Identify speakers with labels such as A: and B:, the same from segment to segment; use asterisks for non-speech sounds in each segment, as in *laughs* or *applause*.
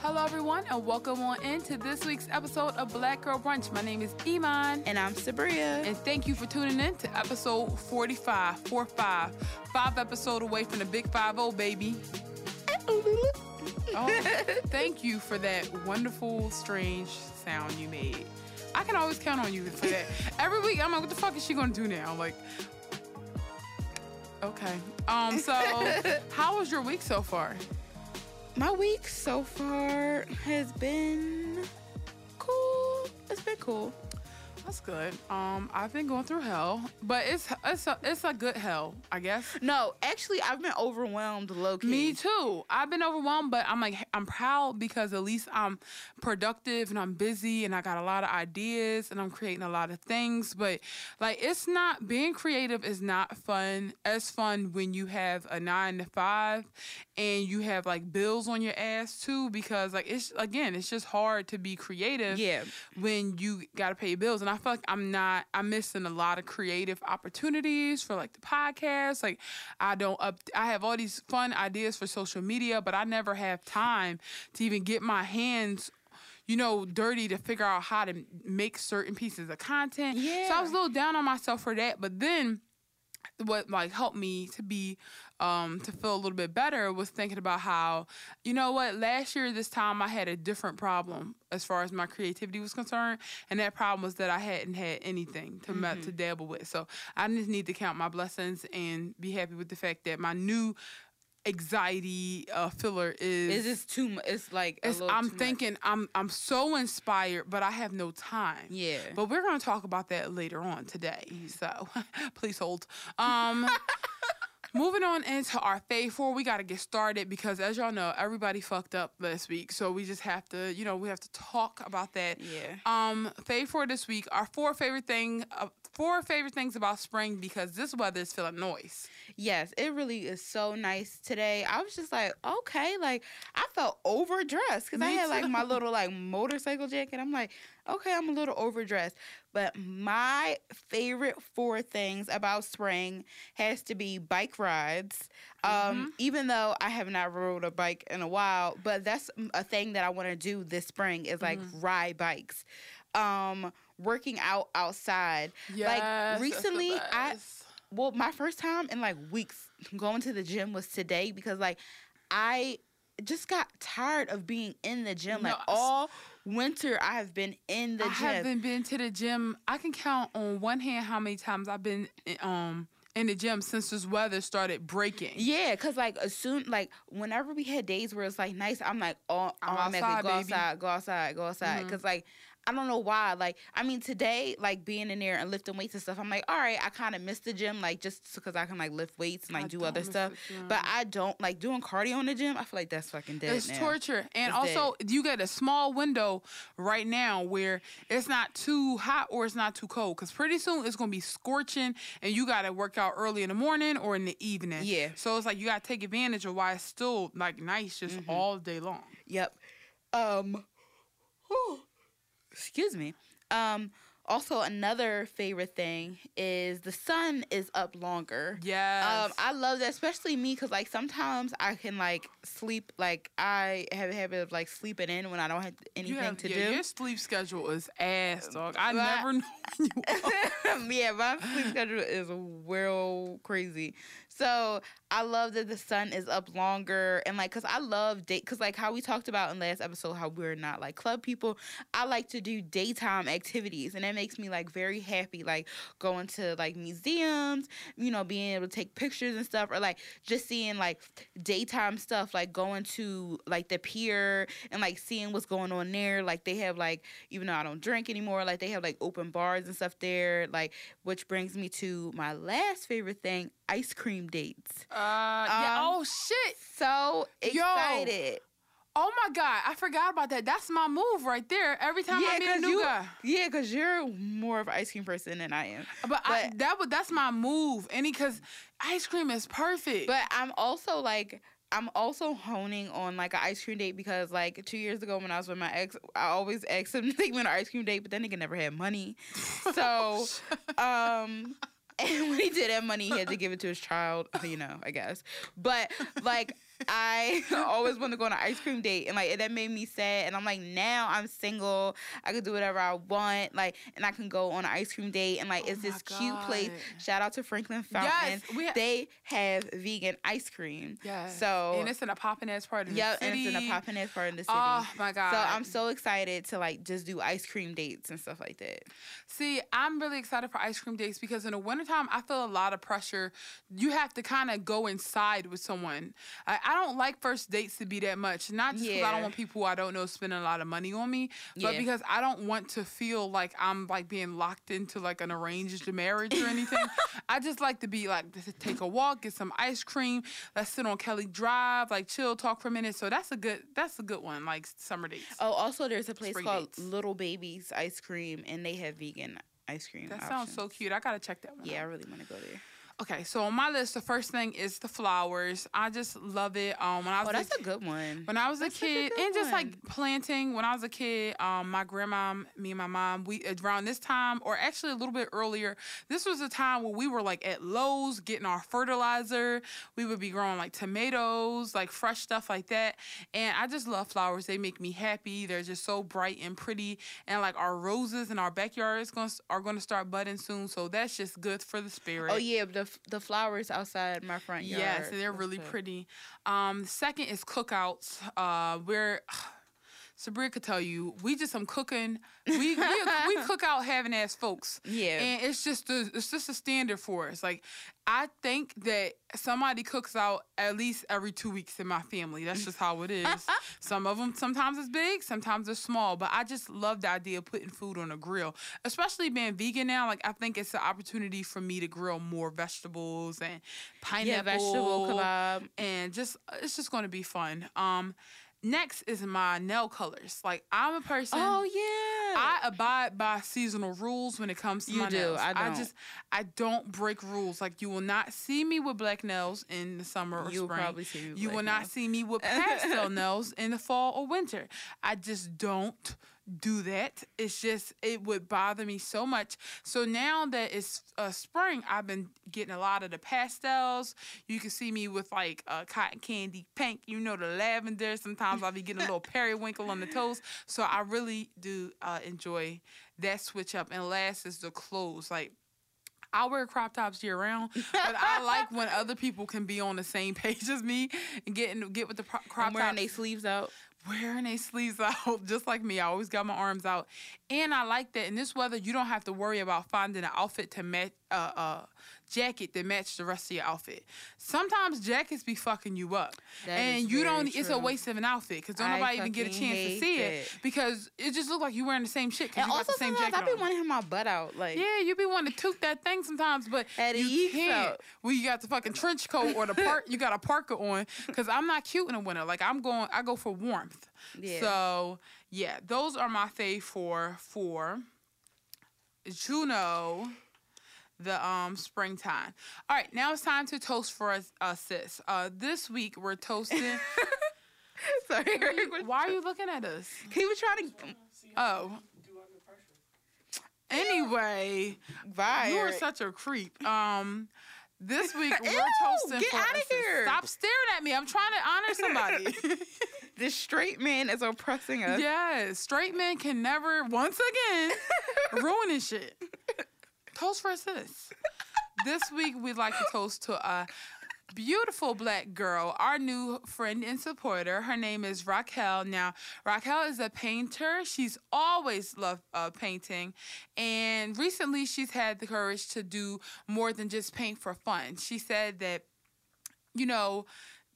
A: Hello, everyone, and welcome on into this week's episode of Black Girl Brunch. My name is Iman.
B: And I'm Sabria.
A: And thank you for tuning in to episode 45, 45, five episode away from the big 5 baby. *laughs* oh, thank you for that wonderful, strange sound you made. I can always count on you for that. Every week, I'm like, what the fuck is she gonna do now? Like, okay. Um, so *laughs* how was your week so far?
B: My week so far has been cool. It's been cool.
A: That's good. Um, I've been going through hell, but it's it's a it's a good hell, I guess.
B: No, actually, I've been overwhelmed, low key.
A: Me too. I've been overwhelmed, but I'm like I'm proud because at least I'm productive and I'm busy and I got a lot of ideas and I'm creating a lot of things. But like, it's not being creative is not fun. As fun when you have a nine to five and you have like bills on your ass too, because like it's again, it's just hard to be creative.
B: Yeah.
A: When you got to pay bills and I feel like I'm not I'm missing a lot of creative opportunities for like the podcast. Like I don't up I have all these fun ideas for social media, but I never have time to even get my hands you know, dirty to figure out how to make certain pieces of content.
B: Yeah.
A: So I was a little down on myself for that. But then what like helped me to be um to feel a little bit better was thinking about how you know what last year this time I had a different problem as far as my creativity was concerned and that problem was that I hadn't had anything to mm-hmm. to dabble with so I just need to count my blessings and be happy with the fact that my new anxiety uh, filler is
B: is this too much it's like
A: it's, i'm thinking much. i'm i'm so inspired but i have no time
B: yeah
A: but we're going to talk about that later on today mm-hmm. so *laughs* please hold um *laughs* Moving on into our fave four, we got to get started because, as y'all know, everybody fucked up last week. So we just have to, you know, we have to talk about that.
B: Yeah.
A: Um, fave four this week. Our four favorite thing, uh, four favorite things about spring because this weather is feeling nice.
B: Yes, it really is so nice today. I was just like, okay, like I felt overdressed because I had too. like my little like motorcycle jacket. I'm like, okay, I'm a little overdressed. But my favorite four things about spring has to be bike rides. Um, mm-hmm. Even though I have not rode a bike in a while, but that's a thing that I want to do this spring is like mm-hmm. ride bikes. Um, working out outside.
A: Yes,
B: like recently, I well, my first time in like weeks going to the gym was today because like I just got tired of being in the gym. No, like all winter, I have been in the
A: I
B: gym.
A: I haven't been to the gym. I can count on one hand how many times I've been um in the gym since this weather started breaking.
B: Yeah, cause like as soon like whenever we had days where it's like nice, I'm like oh I'm outside, go baby. outside, go outside, go outside. Mm-hmm. Cause like I don't know why. Like, I mean, today, like being in there and lifting weights and stuff, I'm like, all right, I kind of miss the gym, like just because I can like lift weights and like I do other stuff. But I don't like doing cardio in the gym. I feel like that's fucking dead.
A: It's
B: now.
A: torture, and it's also dead. you get a small window right now where it's not too hot or it's not too cold. Because pretty soon it's gonna be scorching, and you got to work out early in the morning or in the evening.
B: Yeah.
A: So it's like you got to take advantage of why it's still like nice just mm-hmm. all day long.
B: Yep. Um. Whew *gasps* excuse me. Um, also, another favorite thing is the sun is up longer.
A: Yeah.
B: Um, I love that, especially me, because like sometimes I can like sleep. Like I have a habit of like sleeping in when I don't have anything have, to
A: yeah,
B: do.
A: Your sleep schedule is ass, dog. I but, never *laughs*
B: know. *laughs* yeah, my sleep schedule is real crazy. So I love that the sun is up longer and like, cause I love date, cause like how we talked about in last episode, how we're not like club people. I like to do daytime activities, and that makes me like very happy. Like going to like museums, you know, being able to take pictures and stuff, or like just seeing like daytime stuff, like going to like the pier and like seeing what's going on there. Like they have like, even though I don't drink anymore, like they have like open bars and stuff there. Like, which brings me to my last favorite thing ice cream dates.
A: Uh, yeah. Um, oh shit!
B: So excited. Yo.
A: Oh my god, I forgot about that. That's my move right there. Every time yeah, I meet a new
B: you,
A: guy.
B: Yeah, because you're more of an ice cream person than I am.
A: But, but I, that would that's my move. Any because ice cream is perfect.
B: But I'm also like I'm also honing on like an ice cream date because like two years ago when I was with my ex, I always asked him *laughs* to take me on an ice cream date, but then he could never have money. *laughs* So um *laughs* and when he did have money, he had to give it to his child, you know, I guess. But like I *laughs* always want to go on an ice cream date, and like that made me sad. And I'm like, now I'm single. I can do whatever I want, like, and I can go on an ice cream date. And like,
A: Oh
B: it's this
A: my
B: cute place. Shout out to Franklin Fountain.
A: Yes, we ha-
B: they have vegan ice cream.
A: Yes.
B: So
A: and it's in a popping ass part of
B: yeah,
A: the city.
B: Yeah, and it's in a popping ass part of the city.
A: Oh my god!
B: So I'm so excited to like just do ice cream dates and stuff like that.
A: See, I'm really excited for ice cream dates because in the wintertime, I feel a lot of pressure. You have to kind of go inside with someone. I, I don't like first dates to be that much. Not just because I don't want people who I don't know spending a lot of money on me, but
B: Yeah.
A: because I don't want to feel like I'm like being locked into like an arranged marriage or anything. *laughs* I just like to be like to take a walk, get some ice cream, let's sit on Kelly Drive, like chill, talk for a minute. So that's a good that's a good one, like summer dates.
B: Oh, also there's a place
A: Spring
B: called
A: dates.
B: Little Babies Ice Cream, and they have vegan ice cream.
A: that sounds so cute. I gotta check that one.
B: Yeah, I really want to go there.
A: Okay, so on my list, the first thing is the flowers. I just love it. Um, when I was
B: Oh,
A: a
B: that's a
A: ki-
B: good one.
A: when I was a
B: That's a
A: kid,
B: good
A: and just like planting. When I was a kid, um, my grandma, me and my mom, we around this time, or actually a little bit earlier, this was a time where we were like at Lowe's getting our fertilizer. We would be growing like tomatoes, like fresh stuff like that. And I just love flowers. They make me happy. They're just so bright and pretty. And like our roses in our backyard is going are going to start budding soon, so that's just good for the spirit.
B: Oh yeah, the the flowers outside my front yard.
A: Yes, they're really pretty. Um, second is cookouts. Uh, where Sabria could tell you, we just some cooking. We we, we *laughs* cook out having ass folks.
B: Yeah.
A: and it's just a, it's just a standard for us. Like I think that somebody cooks out at least every two weeks in my family. That's just how it is. *laughs* Some of them sometimes it's big, sometimes it's small. But I just love the idea of putting food on a grill, especially being vegan now. Like I think it's an opportunity for me to grill more vegetables and pineapple,
B: yeah, vegetable kebab.
A: and just it's just going to be fun. Um, next is my nail colors. Like I'm a person.
B: Oh yeah.
A: I abide by seasonal rules when it comes to
B: You
A: my
B: do,
A: nails.
B: I don't.
A: just I don't break rules. Like you will not see me with black nails in the summer or
B: You'll probably see me with
A: you will not see me with pastel *laughs* nails in the fall or winter. I just don't do that. It's just it would bother me so much. So now that it's uh, spring, I've been getting a lot of the pastels. You can see me with like uh, cotton candy pink. You know the lavender. Sometimes I'll be getting a little *laughs* periwinkle on the toes. So I really do uh, enjoy that switch up. And last is the clothes. Like I wear crop tops year round, but I like when *laughs* other people can be on the same page as me and get in, get with the pro- crop
B: I'm wearing
A: tops
B: their sleeves out.
A: Wearing their sleeves *laughs* out just like me. I always got my arms out, and I like that in this weather. You don't have to worry about finding an outfit to match, uh, uh, jacket that match the rest of your outfit. Sometimes jackets be fucking you up,
B: That
A: and you don't. It's a waste of an outfit because don't
B: I
A: nobody even get a chance to see it
B: that.
A: because it just look like you wearing the same shit.
B: And also
A: the same
B: sometimes
A: jacket
B: I be
A: on.
B: wanting to have my butt out. Like
A: Yeah, you be wanting to toot that thing sometimes, but
B: it
A: you can't. Well, you got the fucking trench coat or the part. you got a parka on because I'm not cute in the winter. Like I'm going, I go for warmth.
B: Yeah.
A: So yeah, those are my fave for for Juno, the um springtime. All right, now it's time to toast for us, uh, sis. Uh, this week we're toasting. *laughs*
B: sorry.
A: Why are you looking at us?
B: He was trying to
A: Oh. Anyway,
B: buy.
A: You are such a creep. Um, this week *laughs* we're
B: Ew,
A: toasting.
B: get
A: for
B: outta
A: us-
B: here.
A: Stop staring at me. I'm trying to honor somebody. *laughs*
B: this straight man is oppressing us.
A: yes, straight men can never once again ruining shit. Toast for sis. This week we'd like to toast to a beautiful black girl, our new friend and supporter. Her name is Raquel. Now, Raquel is a painter. She's always loved uh, painting. And recently she's had the courage to do more than just paint for fun. She said that you know,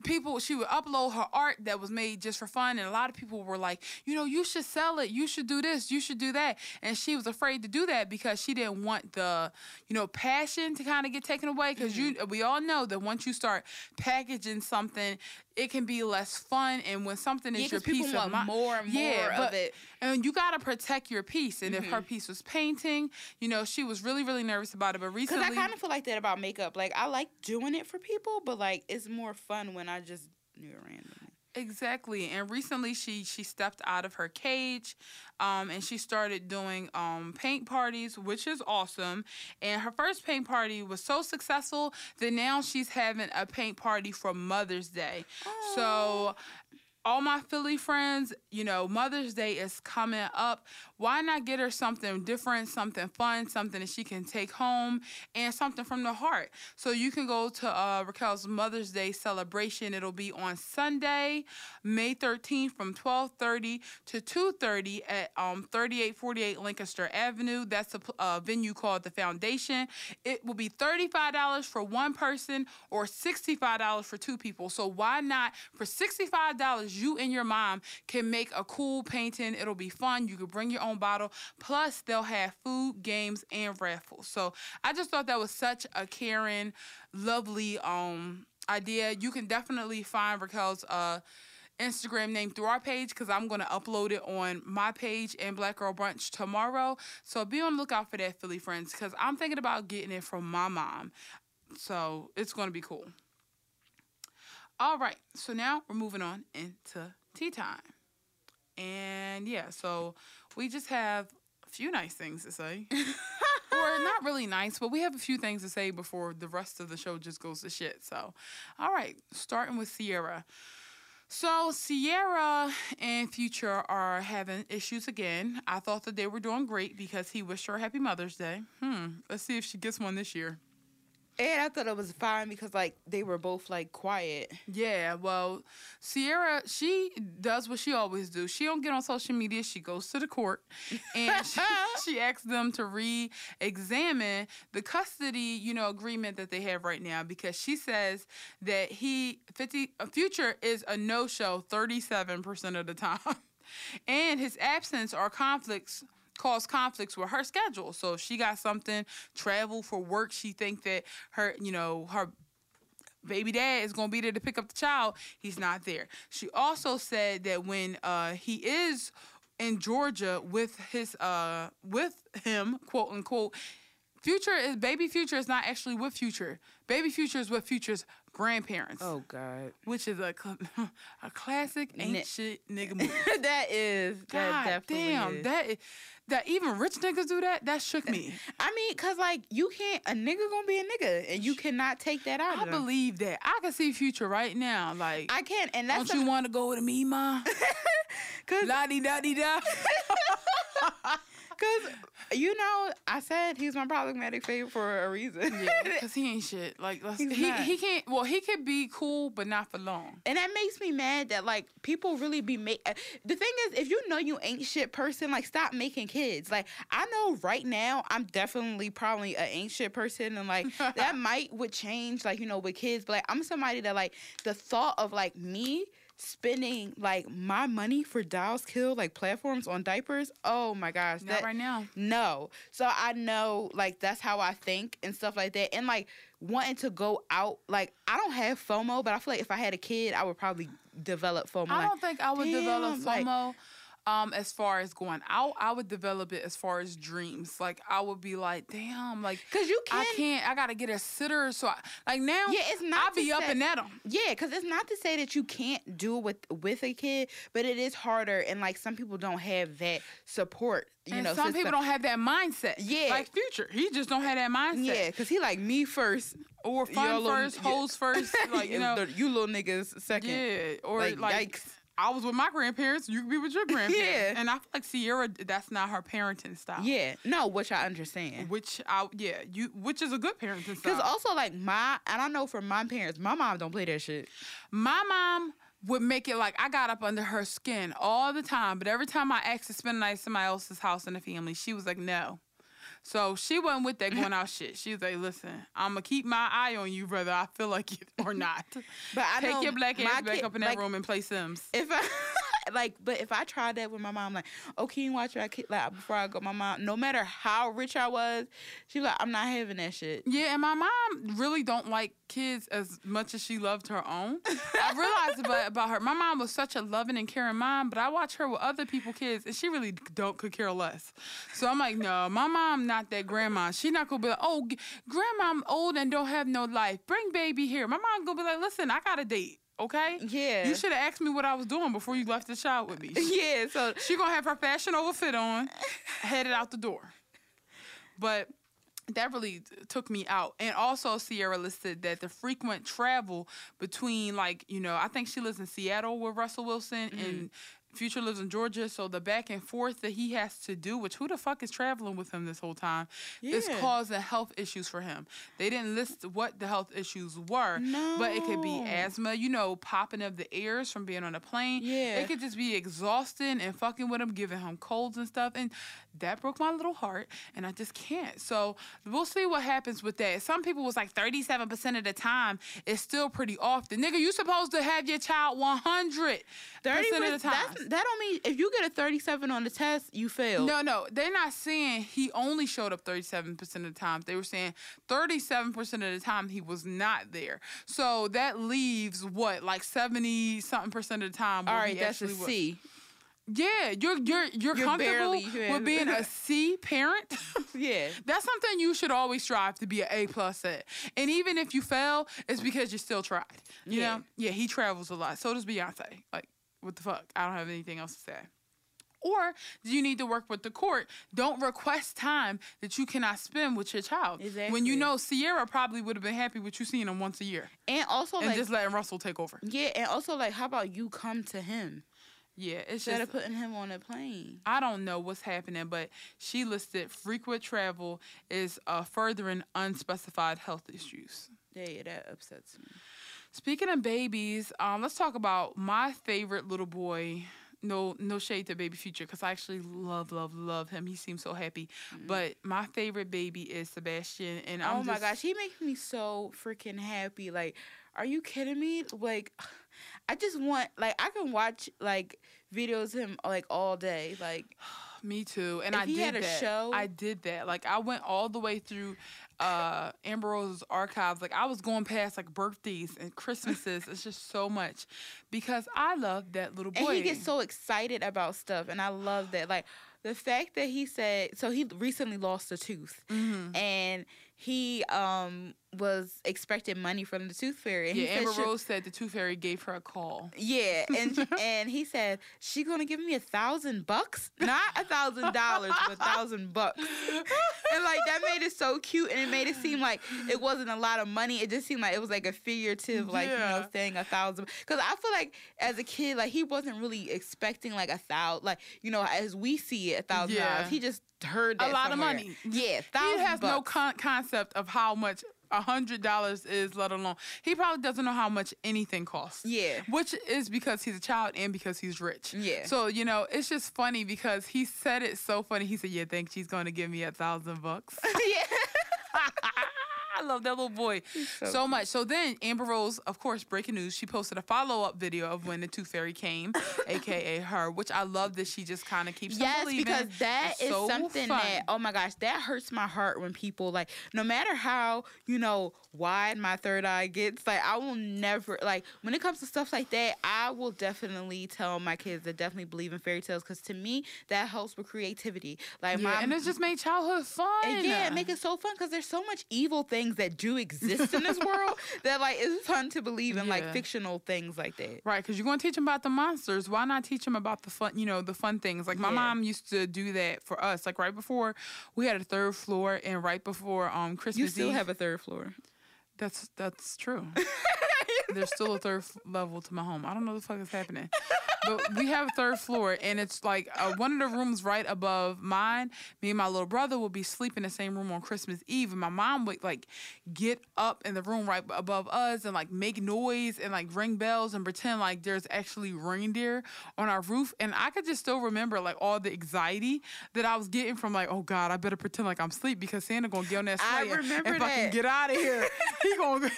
A: people she would upload her art that was made just for fun and a lot of people were like you know you should sell it. You should do this. You should do that. And she was afraid to do that because she didn't want the you know passion to kind of get taken away because you mm. we all know that once you start packaging something it can be less fun and when something is
B: Yeah,
A: your piece
B: want
A: of mind
B: more and more of
A: but-
B: it.
A: and you got to protect your piece and if her mm-hmm. piece was painting you know she was really really nervous about it but recently, Because
B: I kind of feel like that about makeup. Like I like doing it for people, but like it's more fun when I just do it randomly.
A: Exactly. And recently she she stepped out of her cage um, and she started doing um, paint parties, which is awesome. And her first paint party was so successful that now she's having a paint party for Mother's Day. So all my Philly friends, you know, Mother's Day is coming up. Why not get her something different, something fun, something that she can take home, and something from the heart? So you can go to uh, Raquel's Mother's Day celebration. It'll be on Sunday, May 13th from 12:30 to 2:30 at um, 3848 Lancaster Avenue. That's a pl- uh, venue called the Foundation. It will be $35 for one person or $65 for two people. So why not for $65? You and your mom can make a cool painting. It'll be fun. You can bring your own bottle. Plus, they'll have food, games, and raffles. So I just thought that was such a caring, lovely um idea. You can definitely find Raquel's uh Instagram name through our page because I'm going to upload it on my page and Black Girl Brunch tomorrow. So be on the lookout for that, Philly friends, because I'm thinking about getting it from my mom. So it's going to be cool. All right, so now we're moving on into tea time. And yeah, so we just have a few nice things to say. *laughs* or not really nice, but we have a few things to say before the rest of the show just goes to shit. So, all right, starting with Ciara. So Ciara and Future are having issues again. I thought that they were doing great because he wished her a happy Mother's Day. Hmm. Let's see if she gets one this year.
B: And I thought it was fine because like they were both like quiet.
A: Yeah, well, Ciara, she does what she always do. She don't get on social media. She goes to the court and *laughs* she, she asks them to re-examine the custody, you know, agreement that they have right now because she says that he 50 future is a no-show 37% of the time. *laughs* and his absence or conflicts cause conflicts with her schedule. So if she got something, travel for work, she think that her, you know, her baby dad is gonna be there to pick up the child. He's not there. She also said that when uh, he is in Georgia with his uh with him, quote unquote, Future is baby Future is not actually with Future. Baby Future is with Future's grandparents.
B: Oh God,
A: which is a *laughs* a classic ain't
B: Ni-
A: shit nigga *laughs* movie.
B: that is that
A: God
B: definitely
A: damn,
B: is.
A: that that even rich niggas do that. That shook me. *laughs*
B: I mean, cause like you can't a nigga gonna be a nigga, and you cannot take that out
A: I believe that. I can see Future right now. Like,
B: I can't, and that's
A: don't you want to go with me, ma?
B: cause
A: La di da di da.
B: Cause you know, I said he's my problematic favorite for a reason.
A: Yeah, because he ain't shit. Like, let's, he
B: not.
A: he can't. Well, he could be cool, but not for long.
B: and that makes me mad that like people really be make. uh, The thing is, if you know you ain't shit person, like stop making kids. Like I know right now, I'm definitely probably an ain't shit person, and like *laughs* that might would change, like you know, with kids. But like I'm somebody that like the thought of like me spending like my money for Dolls Kill like platforms on diapers. Oh my gosh,
A: Not
B: that
A: right now.
B: No. So I know like that's how I think and stuff like that. And like wanting to go out, like I don't have FOMO, but I feel like if I had a kid, I would probably develop FOMO.
A: I
B: like,
A: don't think I would develop
B: damn, like-
A: FOMO. Um, as far as going out, I would develop it as far as dreams. Like I would be like, damn, like
B: Cause you can
A: I can't. I gotta get a sitter. So I, like now,
B: Yeah, it's not
A: I
B: to
A: be up and at at 'em.
B: Yeah, because it's not to say that you can't do it with with a kid, but it is harder, and like some people don't have that support. You
A: and
B: know,
A: some
B: system.
A: people don't have that mindset.
B: Yeah.
A: like Future, he just don't have that mindset.
B: Yeah, because he like me first,
A: or fun
B: little-
A: first,
B: yeah. *laughs*
A: first. Like you *laughs* know,
B: you little niggas second.
A: yeah. Or
B: Like,
A: like,
B: yikes.
A: I was with my grandparents. You could be with your *laughs* grandparents.
B: Yeah.
A: and I feel like Ciara, that's not her parenting style.
B: Yeah, no, which I understand.
A: which I yeah you which is a good parenting style.
B: Because also like my, and I know from my parents, my mom don't play that shit.
A: My mom would make it like I got up under her skin all the time, but every time I asked to spend the night at somebody else's house in the family, she was like, no. So she wasn't with that going out shit. She was like, listen, I'm gonna keep my eye on you, whether I feel like it or not.
B: But I
A: Take your black ass back
B: kid-
A: up in that
B: like,
A: room and play Sims.
B: If I like, but if I tried that with my mom, like, oh, can you watch my kid like before I go? My mom, no matter how rich I was, she was like, I'm not having that shit.
A: Yeah, and my mom really don't like kids as much as she loved her own. I *laughs* realized about, about her. My mom was such a loving and caring mom, but I watch her with other people kids, and she really don't could care less. So I'm like, no, my mom not that grandma. She not gonna be like, oh, g- grandma, I'm old and don't have no life. Bring baby here. My mom gonna be like, listen, I got a date. Okay.
B: Yeah.
A: You should have asked me what I was doing before you left the child with me. *laughs*
B: yeah. So
A: She gonna have her fashion over fit on, headed out the door. But that really took me out. And also Ciara listed that the frequent travel between like, you know, I think she lives in Seattle with Russell Wilson and mm-hmm. Future lives in Georgia, so the back and forth that he has to do, which who the fuck is traveling with him this whole time, is causing health issues for him. They didn't list what the health issues were, but it could be asthma, you know, popping of the ears from being on a plane.
B: Yeah.
A: It could just be exhausting and fucking with him, giving him colds and stuff. And that broke my little heart, and I just can't. So we'll see what happens with that. Some people was like 37% of the time is still pretty often. Nigga, you supposed to have your child 100
B: thirty
A: percent of the time.
B: That don't mean if you get a thirty-seven on the test, you fail.
A: No, no, they're not saying he only showed up 37% of the time. They were saying 37% of the time he was not there. So that leaves what, like 70 something percent of the time.
B: All right, that's a
A: actually was. Yeah, you're you're you're,
B: You're
A: comfortable
B: barely-
A: with being a *laughs* C parent. *laughs*
B: Yeah.
A: That's something you should always strive to be an A plus at. And even if you fail, it's because you still tried. You
B: Yeah.
A: know? Yeah, he travels a lot. So does Beyonce. Like, what the fuck? I don't have anything else to say. Or do you need to work with the court? Don't request time that you cannot spend with your child. When you know Ciara probably would have been happy with you seeing him once a year
B: And also
A: and
B: like
A: just letting Russell take over.
B: yeah, and also like how about you come to him
A: Yeah, it's
B: instead
A: just
B: of putting him on a plane?
A: I don't know what's happening, but she listed frequent travel is uh, furthering unspecified health issues.
B: Yeah, yeah, that upsets me.
A: Speaking of babies, um, let's talk about my favorite little boy. No, no shade to Baby Future because I actually love, love, love him. He seems so happy. But my favorite baby is Sebastian, and I'm
B: oh my
A: just-
B: gosh, he makes me so freaking happy. Like, are you kidding me? Like, *sighs* I just want like I can watch like videos of him like all day. Like, *sighs*
A: Me too. And I
B: he
A: did
B: had a
A: that.
B: show-
A: I did that. Like I went all the way through uh Amber Rose's archives. Like I was going past like birthdays and Christmases. it's just so much. Because I love that little boy.
B: and he gets so excited about stuff, and I love that. Like the fact that he said so he recently lost a tooth,
A: Mhm.
B: and he um was expecting money from the tooth fairy. And
A: Yeah,
B: he said,
A: Amber Rose said the Tooth Fairy gave her a call.
B: Yeah, *laughs* and and he said she gonna give me a thousand bucks, not a thousand dollars, but a thousand bucks. And like that made it so cute, and it made it seem like it wasn't a lot of money. It just seemed like it was like a figurative, like you know,
A: Yeah.
B: saying a thousand. Because I feel like as a kid, like he wasn't really expecting like a thousand, like you know, as we see it, a thousand dollars. He just heard
A: A
B: that
A: lot of
B: somewhere.
A: money. Mm-hmm.
B: Yeah,
A: He has no con- concept of how much a hundred dollars is, let alone he probably doesn't know how much anything costs.
B: Yeah.
A: Which is because he's a child and because he's rich.
B: Yeah.
A: So, you know, it's just funny because he said it so funny. He said, Yeah, think she's gonna give me a thousand bucks. *laughs*
B: yeah. *laughs*
A: I love that little boy so,
B: so
A: much. So then Amber Rose, of course, breaking news, she posted a follow up video of when the Tooth Fairy came, *laughs* aka her, which I love that she just kind of keeps
B: Yes, because that
A: It's
B: is
A: so
B: something
A: fun.
B: that oh my gosh, that hurts my heart when people like no matter how, you know, wide my third eye gets, like I will never like when it comes to stuff like that, I will definitely tell my kids to definitely believe in fairy tales cuz to me that helps with creativity. Like
A: yeah,
B: my
A: and it just made childhood fun.
B: and yeah, make it so fun because there's so much evil things that do exist in this world *laughs* that like it's fun to believe in like fictional things like that.
A: Right, because you're going to teach them about the monsters. Why not teach them about the fun, you know, the fun things? Like my
B: Yeah.
A: mom used to do that for us. Like right before we had a third floor, and right before um Christmas
B: You still
A: Eve.
B: have a third floor.
A: that's that's true. *laughs* There's still a third f- level to my home. I don't know what the fuck is happening. But we have a third floor, and it's like uh, one of the rooms right above mine. Me and my little brother will be sleeping in the same room on Christmas Eve, and my mom would like get up in the room right above us and like make noise and like ring bells and pretend like there's actually reindeer on our roof. And I could just still remember like all the anxiety that I was getting from like, oh God, I better pretend like I'm asleep because Santa gonna get on that
B: I
A: sleigh
B: remember
A: and fucking
B: that.
A: get out of here. *laughs* he gonna.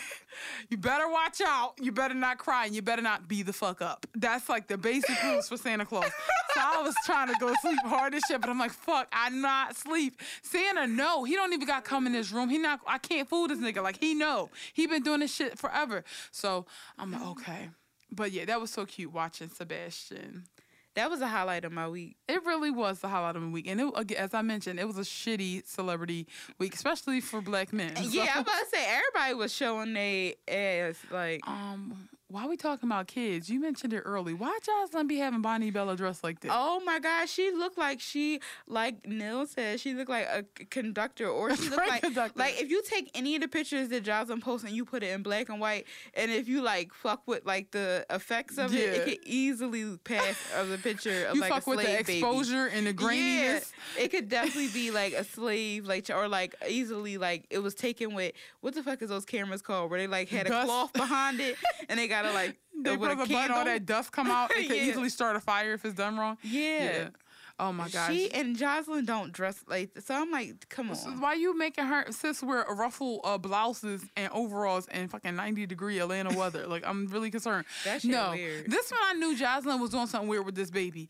A: You better watch out. You better not cry, and you better not be the fuck up. That's like the basic rules for Santa Claus. So I was trying to go sleep hard as shit, but I'm like, fuck, I not sleep. Santa, no, he don't even got come in this room. He not. I can't fool this nigga. Like he know. He been doing this shit forever. So I'm like, okay. But yeah, that was so cute watching Sebastian.
B: That was a highlight of my week.
A: It really was the highlight of the week, and it, as I mentioned, it was a shitty celebrity week, especially for black men.
B: Yeah,
A: So-
B: I'm about to say everybody was showing their ass. Like,
A: Um, why are we talking about kids? You mentioned it early. Why Joseline be having Bonnie Bella dressed like this?
B: Oh my gosh, she looked like she, like Neil said, she looked like a conductor, or she *laughs* looked like
A: conductor.
B: like if you take any of the pictures that Joseline posts and you put it in black and white, and if you like fuck with like the effects of it,
A: Yeah.
B: it could easily pass of the picture of
A: you
B: like
A: fuck
B: a
A: with the
B: slave baby.
A: exposure and the graininess.
B: Yeah, it could definitely be like a slave, like or like easily like it was taken with what the fuck is those cameras called where they like had a
A: Dust.
B: cloth behind it *laughs* and they gotta like *laughs*
A: They
B: with
A: press
B: a
A: a button, all that dust come out. It *laughs* could
B: Yeah.
A: easily start a fire if it's done wrong.
B: Yeah.
A: Oh my gosh.
B: She and Joseline don't dress like so. I'm like, come
A: So
B: on.
A: why you making her sis wear a ruffle uh, blouses and overalls in fucking 90 degree Atlanta weather? *laughs* Like I'm really concerned.
B: That shit
A: no,
B: weird.
A: this one I knew Joseline was doing something weird with this baby.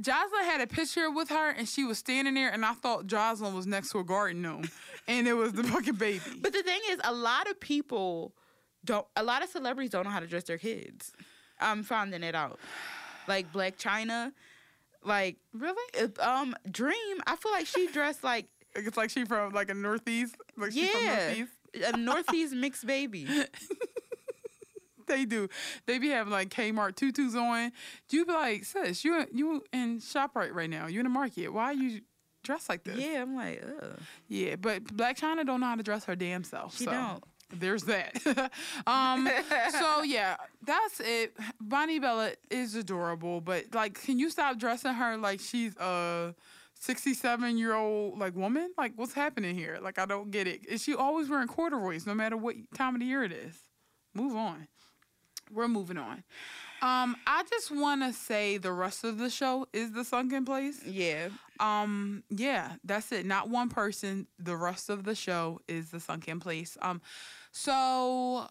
A: Joseline had a picture with her and she was standing there and I thought Joseline was next to a garden gnome and it was the fucking baby.
B: But the thing is, a lot of people don't. A lot of celebrities don't know how to dress their kids. I'm finding it out. Like Blac Chyna, like
A: really?
B: um Dream. I feel like she dressed like *laughs*
A: It's like she from like a northeast. Like she from northeast.
B: a Northeast mixed baby. *laughs*
A: They do. They be having like Kmart tutus on. You be like, sis, you you in Shoprite right now. You in the market. Why are you dressed like this?
B: Yeah, I'm like, ugh.
A: Yeah, but Blac Chyna don't know how to dress her damn self.
B: She
A: so
B: don't.
A: There's that. *laughs* um. so *laughs* yeah, that's it. Bonnie Bella is adorable, but like, can you stop dressing her like she's a 67 year old like woman? Like, what's happening here? Like, I don't get it. Is she always wearing corduroys no matter what time of the year it is? Move on. We're moving on. Um, I just want to say the rest of the show is the sunken place.
B: Yeah,
A: Um, yeah, that's it. Not one person. The rest of the show is the sunken place. Um, so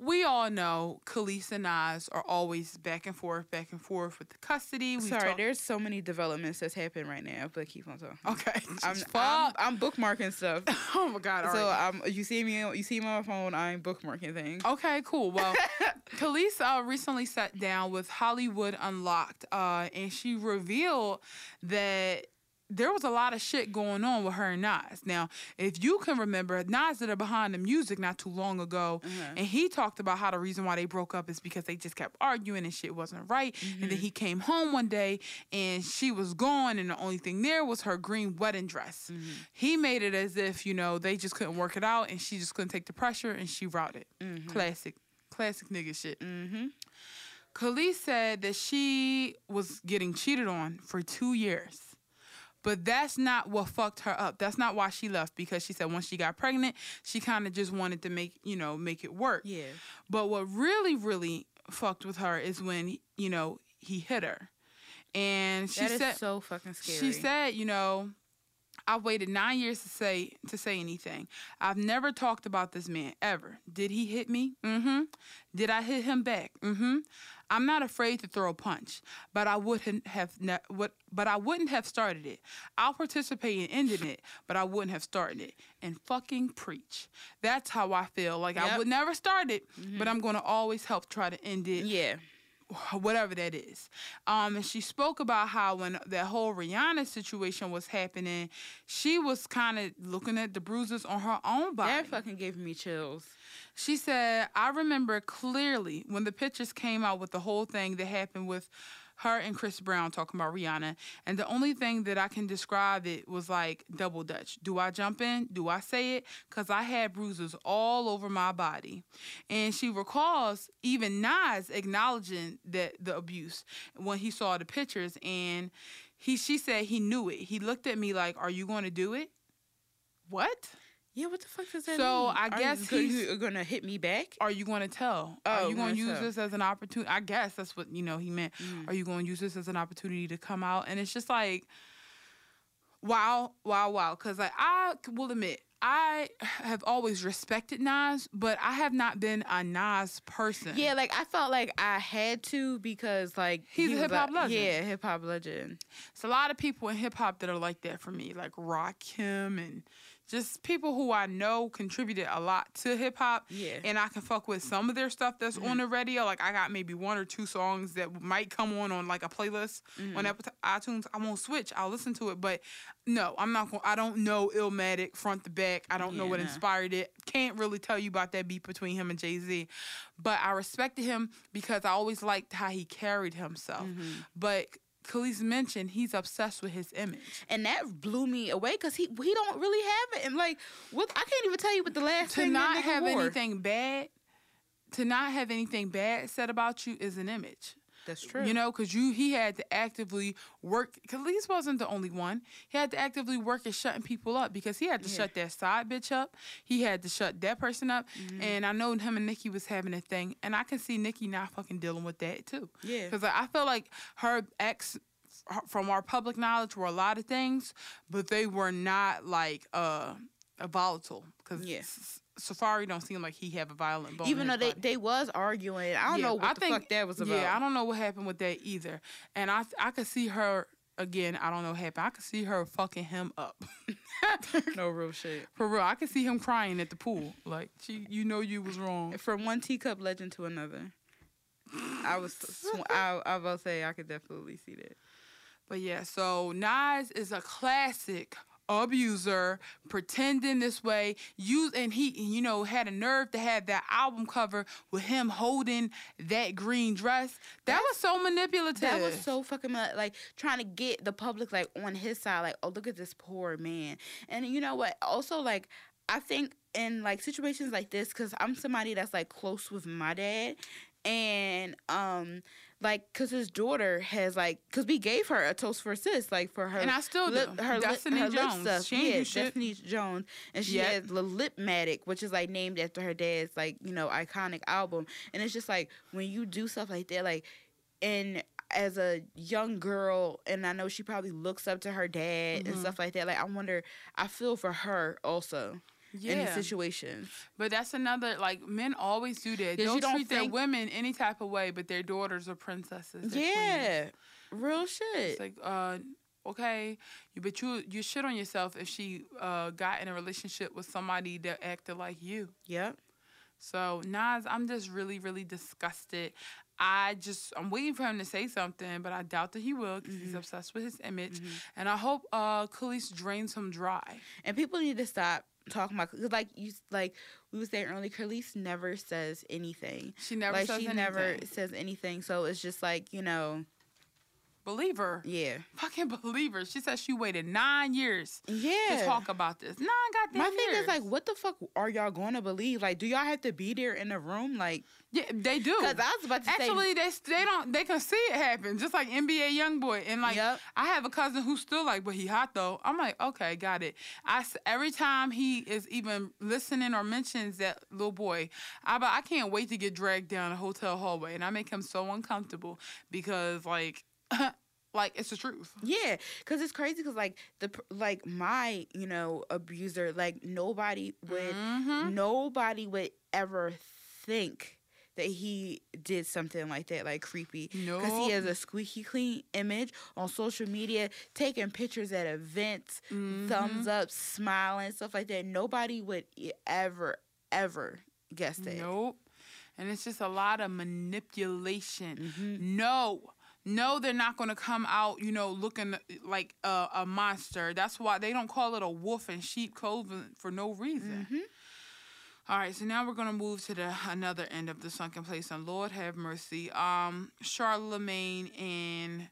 A: we all know Kelis and Nas are always back and forth, back and forth with the custody. We
B: sorry. There's so many developments that's happening right now, but keep on talking.
A: okay. *laughs*
B: I'm, I'm, I'm bookmarking stuff. *laughs*
A: oh my god.
B: so
A: right.
B: um, you see me, you see me on my phone. I'm bookmarking things.
A: Okay, cool. Well, *laughs* Kelis uh, recently sat down with Hollywood Unlocked, uh, and she revealed that there was a lot of shit going on with her and Nas. Now, if you can remember, Nas did a behind the music not too long ago, uh-huh. and he talked about how the reason why they broke up is because they just kept arguing and shit wasn't right. And then mm-hmm. he came home one day and she was gone, and the only thing there was her green wedding dress. Mm-hmm. He made it as if you know they just couldn't work it out, and she just couldn't take the pressure, and she routed. Mm-hmm. Classic, classic nigga shit.
B: Mm-hmm.
A: Kelis said that she was getting cheated on for two years. But that's not what fucked her up. That's not why she left because she said once she got pregnant, she kind of just wanted to make, you know, make it work.
B: Yeah.
A: But what really, really fucked with her is when, you know, he hit her. And she
B: That is
A: said
B: so fucking scary.
A: she said, you know, I've waited nine years to say to say anything. I've never talked about this man ever. Did he hit me? Mm-hmm. Did I hit him back? Mm-hmm. I'm not afraid to throw a punch, but I wouldn't have ne- what but I wouldn't have started it. I'll participate in ending it, but I wouldn't have started it. And fucking preach. That's how I feel. Like I would never start it, but mm-hmm. I'm gonna always help try to end it
B: Yeah.
A: Whatever that is. Um, and she spoke about how when that whole Rihanna situation was happening, she was kind of looking at the bruises on her own body.
B: That fucking gave me chills.
A: She said, I remember clearly when the pictures came out with the whole thing that happened with her and Chris Brown talking about Rihanna. And the only thing that I can describe it was like double dutch. Do I jump in? Do I say it? Because I had bruises all over my body. And she recalls even Nas acknowledging that the abuse when he saw the pictures. And he she said he knew it. He looked at me like, Are you going to do it? What?
B: Yeah, what the fuck does that
A: So,
B: mean?
A: I
B: Are
A: guess
B: you, go-
A: he's-
B: you gonna hit me back?
A: are you to tell? are
B: Oh,
A: you going
B: gonna
A: use
B: tell.
A: this as an opportunity? I guess that's what you know he meant.
B: Mm.
A: Are you to use this as an opportunity to come out? And it's just like, wow, wow, wow. Because like I will admit, I have always respected Nas, but I have not been a Nas person.
B: Yeah, like I felt like I had to because like
A: He's
B: he
A: a hip-hop
B: like-
A: legend.
B: Yeah, hip hop legend.
A: it's a lot of people in hip hop that are like that for me, like Rakim and just people who I know contributed a lot to hip hop.
B: Yeah.
A: And I can fuck with some of their stuff that's on the radio. Like I got maybe one or two songs that might come on on like a playlist on Apple iTunes. I won't switch. I'll listen to it, but no, I'm not going. I don't know Illmatic front to back. I don't know what
B: no.
A: inspired it. Can't really tell you about that beat between him and Jay Z, but I respected him because I always liked how he carried himself.
B: Mm-hmm.
A: But Kelis mentioned he's obsessed with his image.
B: and that blew me away because he he don't really have it. And like, what I can't even tell you what the last
A: to not have
B: wore.
A: anything bad to not have anything bad said about you is an image
B: That's true.
A: you know because you he had to actively work Kelis wasn't the only one he had to actively work at shutting people up because he had to
B: Yeah.
A: shut that side bitch up he had to shut that person up
B: Mm-hmm.
A: and i know him and Nicki was having a thing and i can see Nicki not fucking dealing with that too
B: Yeah.
A: because i feel like her ex from our public knowledge were a lot of things but they were not like uh volatile because
B: Yeah.
A: Safaree don't seem like he have a violent bone.
B: Even though they,
A: body.
B: they was arguing, I don't
A: Yeah,
B: know what
A: I
B: the
A: think-
B: fuck that was about.
A: Yeah, I don't know what happened with that either. And I I could see her again. I don't know what happened. I could see her fucking him up *laughs*
B: no real shit.
A: for real. I could see him crying at the pool. Like she, you know, you was wrong.
B: From one teacup legend to another. I was, sw- *laughs* I, I will say I could definitely see that.
A: But yeah, so Nas is a classic abuser, pretending this way. Use and he, you know, had a nerve to have that album cover with him holding that green dress. That was so manipulative.
B: That was so fucking like trying to get the public like on his side, like, oh look at this poor man. And you know what? Also, like, I think in like situations like this, because I'm somebody that's like close with my dad, and um, like, cause his daughter has like, cause we gave her a toast for sis, like for her.
A: And I still do.
B: her
A: Destiny
B: lip, her
A: Jones.
B: Lip stuff.
A: She
B: yeah. Destiny Jones, and she
A: Yep.
B: has the Lipmatic, which is like named after her dad's like you know iconic album. And it's just like when you do stuff like that, like and as a young girl and i know she probably looks up to her dad and
A: Mhm.
B: stuff like that like i wonder i feel for her also
A: yeah.
B: situations
A: But that's another like men always do that. They'll
B: you don't
A: treat their women any type of way, but their daughters are princesses. they're queens.
B: yeah real shit
A: It's like, uh, okay, you but you you shit on yourself if she uh got in a relationship with somebody that acted like you.
B: yep
A: So Nas, I'm just really, really disgusted. I just I'm waiting for him to say something, but I doubt that he will because he's
B: Mhm.
A: obsessed with his image.
B: Mhm.
A: And I hope uh Kelis drains him dry.
B: and people need to stop talking about cause like you like we was saying earlier Kelis never says anything
A: She never
B: like she
A: anything.
B: never says anything so it's just like you know
A: believe her.
B: yeah
A: Fucking believe her. She said she waited nine years
B: yeah
A: to talk about this. Nine goddamn
B: my thing
A: years.
B: is like what the fuck are y'all going to believe like do y'all have to be there in the room like
A: yeah, they do.
B: because i was about to say
A: Actually, they they don't they can see it happen, just like NBA YoungBoy. And like
B: Yep.
A: I have a cousin who's still like, but he hot though. I'm like, okay, got it. I every time he is even listening or mentions that little boy, I but I can't wait to get dragged down a hotel hallway, and I make him so uncomfortable because like. *laughs* Like it's the truth.
B: Yeah, cause it's crazy. Cause like the like my you know abuser, like nobody would
A: Mhm.
B: nobody would ever think that he did something like that, like creepy.
A: No.
B: Cause he has a squeaky clean image on social media, taking pictures at events,
A: Mm-hmm.
B: thumbs up, smiling, stuff like that. Nobody would ever ever guess that.
A: Nope. And it's just a lot of manipulation.
B: Mhm.
A: No. No, they're not going to come out, you know, looking like a, a monster. That's why they don't call it a wolf in sheep clothing for no reason.
B: Mhm.
A: All right, so now we're gonna move to the another end of the sunken place, and Lord have mercy. Um, Charlemagne and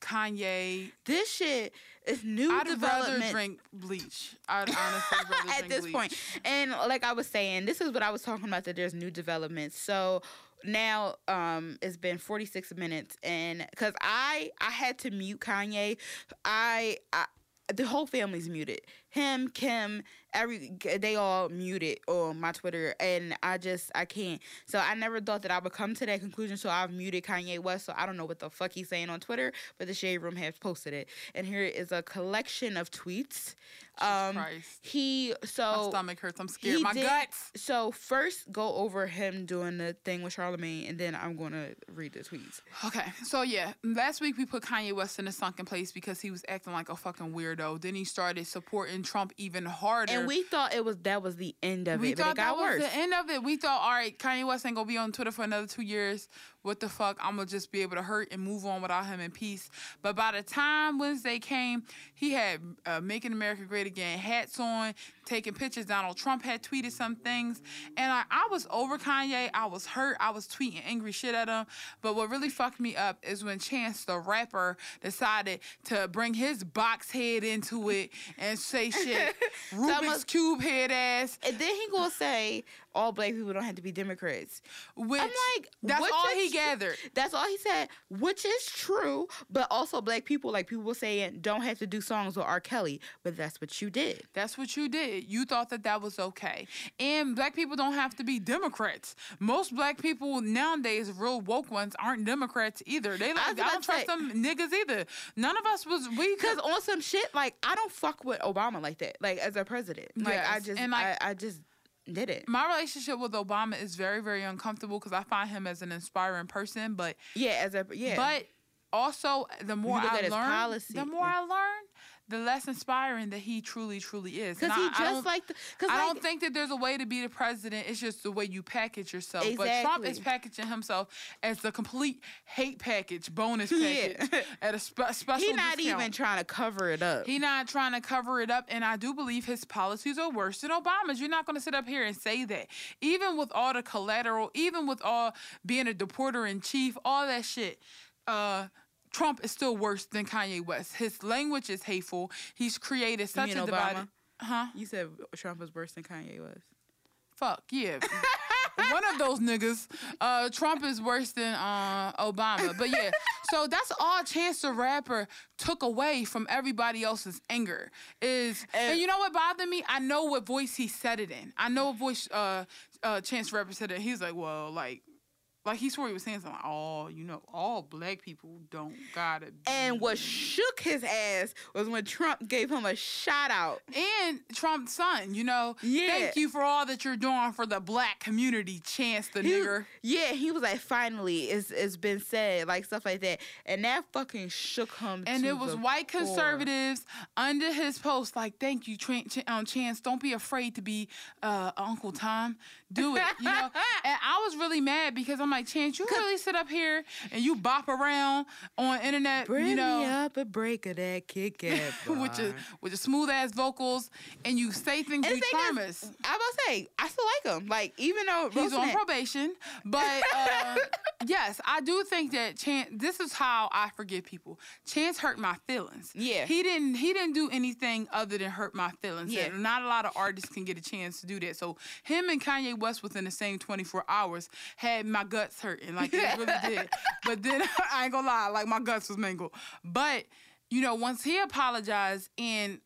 A: Kanye.
B: This shit is new
A: I'd
B: development.
A: rather drink bleach. I'd honestly *laughs* rather
B: at this
A: bleach.
B: point. And like I was saying, this is what I was talking about that there's new developments. So now um it's been 46 minutes and cuz I I had to mute Kanye. I, I the whole family's muted. Him, Kim, every they all muted on my Twitter and I just I can't. So I never thought that I would come to that conclusion. So I've muted Kanye West. So I don't know what the fuck he's saying on Twitter, but the Shade Room has posted it. And here is a collection of tweets. Um
A: Christ.
B: he
A: My
B: so
A: stomach hurts. I'm scared. My
B: did-
A: guts.
B: so first go over him doing the thing with Charlemagne, and then I'm gonna read the tweets.
A: Okay, so yeah, last week we put Kanye West in a sunken place because he was acting like a fucking weirdo. Then he started supporting Trump even harder.
B: And we thought it was that was the end of
A: we
B: it, but
A: thought
B: it got
A: that
B: worse.
A: was the end of it. We thought, all right, Kanye West ain't gonna be on Twitter for another two years. What the fuck? I'm gonna just be able to hurt and move on without him in peace. But by the time Wednesday came, he had uh, "Making America Great Again" hats on, taking pictures. Donald Trump had tweeted some things, and I, I was over Kanye. I was hurt. I was tweeting angry shit at him. But what really fucked me up is when Chance the rapper decided to bring his box head into it and say shit. *laughs* Rubik's cube head ass.
B: and then he gonna say all black people don't have to be Democrats.
A: Which
B: I'm like,
A: that's all he gathered.
B: That's all he said, which is true. But also, black people, like people saying, don't have to do songs with R. Kelly. But that's what you did.
A: That's what you did. You thought that that was okay. And black people don't have to be Democrats. Most black people nowadays, real woke ones, aren't Democrats either. They like, I,
B: about
A: don't trust
B: say-
A: them niggas either. None of us was we *laughs*
B: Because on some shit, like I don't fuck with Obama like that, like as a president. Like I just,
A: and, like-
B: I, I just did it.
A: my relationship with Obama is very, very uncomfortable because I find him as an inspiring person. But
B: Yeah, as a yeah.
A: but also the more I learn,
B: policy.
A: the more I learn, the less inspiring that he truly, truly is.
B: because he
A: I- I
B: just
A: don't-
B: like, the, cause
A: I
B: like,
A: don't think that there's a way to be the president. It's just the way you package yourself. Exactly. But Trump is packaging himself as the complete hate package, bonus *laughs*
B: Yeah.
A: package at a spe- special.
B: He's not
A: discount.
B: even trying to cover it up.
A: He's not trying to cover it up, and I do believe his policies are worse than Obama's. You're not going to sit up here and say that. Even with all the collateral, even with all being a deporter in chief, all that shit. Uh, Trump is still worse than Kanye West. His language is hateful. He's created such a
B: Obama?
A: divided. Huh?
B: you said Trump was worse than Kanye was.
A: Fuck yeah. One of those niggas. Uh, Trump is worse than uh, Obama. But yeah, so that's all Chance the Rapper took away from everybody else's anger. Is and,
B: And-
A: you know what bothered me? I know what voice he said it in. I know what voice uh, uh, Chance the Rapper said it. He's like, well, like. Like he swore he was saying something. All oh, you know, all black people don't gotta. Be.
B: And what shook his ass was when Trump gave him a shout out.
A: and Trump's son, you know,
B: Yeah.
A: thank you for all that you're doing for the black community, Chance the
B: He-
A: nigger.
B: Yeah, he was like, finally, it's it's been said, like stuff like that, and that fucking shook him.
A: and it was white
B: core.
A: conservatives under his post like thank you Tran- Ch- um, chance don't be afraid to be uh, uncle tom do it you know *laughs* and i was really mad because i'm like chance you really sit up here and you bop around on internet
B: Bring
A: you know
B: me up a break of that kick ass *laughs*
A: with your with your smooth ass vocals and you say things
B: And
A: you promise
B: is, I will say, I still like him. Like even though
A: He's on probation, but uh, *laughs* yes, I do think that Chance. This is how I forgive people. Chance hurt my feelings.
B: Yeah.
A: he didn't. He didn't do anything other than hurt my feelings.
B: Yeah.
A: And not a lot of artists can get a chance to do that. So him and Kanye West within the same twenty four hours had my guts hurting. Like it really *laughs* did. But then *laughs* I ain't gonna lie, like my guts was mangled. But you know, once he apologized and.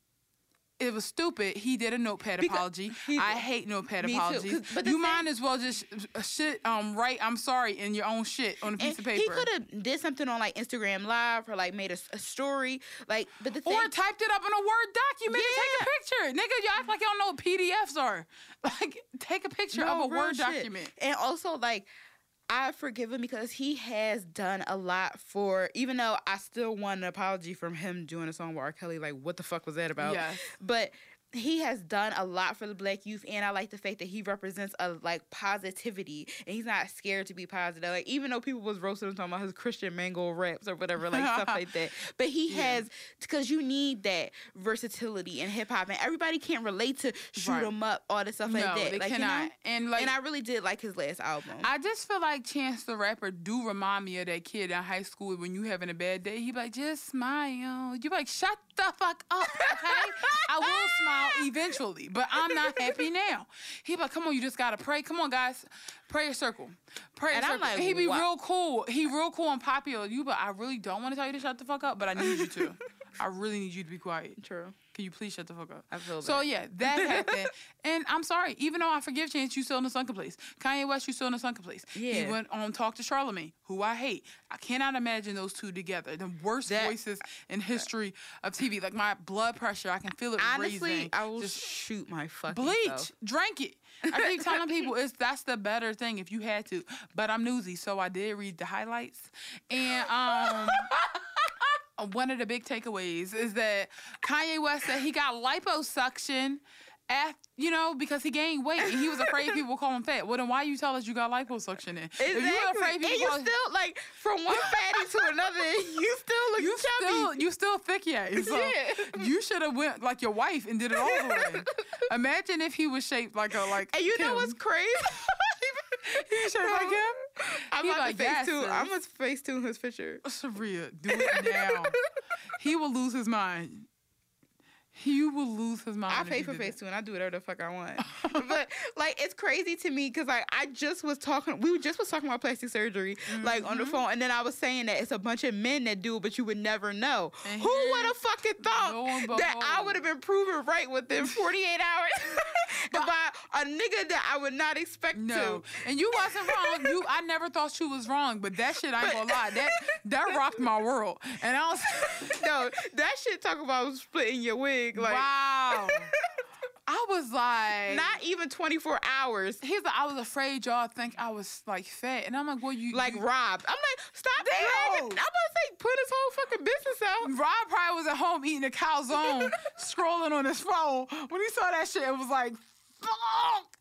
A: It was stupid. He did a notepad
B: Because
A: apology. I hate notepad
B: Me too, but
A: you might as well just uh, shit um write I'm sorry in your own shit on a piece of paper.
B: He could have did something on like Instagram Live or like made a story. Like, but the thing,
A: or typed it up in a Word document and take a picture. Nigga, you act like you don't know what PDFs are. *laughs* Like, take a picture
B: No,
A: of a Word
B: shit.
A: document.
B: And also, like, I forgive him because he has done a lot for. Even though I still want an apology from him doing a song with R. Kelly, like, what the fuck was that about?
A: Yes.
B: But he has done a lot for the black youth, and I like the fact that he represents a like positivity, and he's not scared to be positive. Like, even though people was roasting him talking about his Christian mango raps or whatever, like stuff *laughs* like that. But he
A: Yeah.
B: has because you need that versatility in hip hop, and everybody can't relate to shoot
A: Right.
B: 'em up, all this stuff like
A: no,
B: that.
A: they
B: like,
A: cannot.
B: You know?
A: And like
B: and I really did like his last album.
A: I just feel like Chance the Rapper do remind me of that kid in high school when you having a bad day. He be like, just smile. You like, shut the fuck up, okay? I will smile eventually, but I'm not happy now. He like, come on, you just gotta pray. Come on, guys. Prayer circle. Prayer
B: And I'm
A: circle.
B: like,
A: he be
B: wow.
A: real cool. He real cool and popular. You but I really don't want to tell you to shut the fuck up, but I need you to. *laughs* I really need you to be quiet.
B: True.
A: Can you please shut the fuck up?
B: I feel
A: So
B: that.
A: yeah, that happened. *laughs* and I'm sorry, even though I forgive Chance, you still in the sunken place. Kanye West, you still in the sunken place.
B: Yeah.
A: He went on talk to Charlemagne, who I hate. I cannot imagine those two together. The worst
B: That-
A: voices in history of TV. Like my blood pressure, I can feel it
B: Honestly,
A: raising.
B: I will
A: Just
B: shoot my fucking
A: bleach,
B: self.
A: drink it. I keep *laughs* telling people it's that's the better thing if you had to. But I'm newsy, so I did read the highlights. And um *laughs* one of the big takeaways is that Kanye West said he got liposuction. At, you know, because he gained weight and he was afraid *laughs* people would call him fat. Well, then why you tell us you got liposuction in?
B: Exactly.
A: If you were afraid
B: and you
A: call-
B: still like from one *laughs* fatty to another, you still look
A: you
B: chubby.
A: still you still thick yet. *laughs* So
B: Yeah.
A: you should have went like your wife and did it all the way. Imagine if he was shaped like a like.
B: and you know what's crazy?
A: He shaped like him.
B: I'm
A: He
B: about
A: like,
B: to face
A: yes,
B: tune. I'm gonna face tune his picture.
A: Saria, do it now. *laughs* he will lose his mind. He will lose his mind.
B: I pay for
A: did
B: face
A: that.
B: tune. I do whatever the fuck I want. *laughs* but like, it's crazy to me because like I just was talking. We just was talking about plastic surgery like on the
A: Mm-hmm.
B: phone, and then I was saying that it's a bunch of men that do, it, but you would never know.
A: And
B: Who would have fucking thought
A: and
B: that I would have been proven right within *laughs* 48 hours *laughs* by a nigga that I would not expect
A: No,
B: to?
A: and you wasn't wrong. You, I never thought you was wrong, but that shit, I ain't gonna lie, that that rocked my world. And I was,
B: no, that shit talk about splitting your wig. Like,
A: wow. *laughs* I was like,
B: not even 24 hours.
A: He's like, I was afraid y'all think I was like fat, and I'm like, well, you
B: Like
A: you,
B: robbed. I'm like, stop dragging. I'm about to say, put his whole fucking business out.
A: Rob probably was at home eating a calzone, *laughs* scrolling on his phone. When he saw that shit, it was like,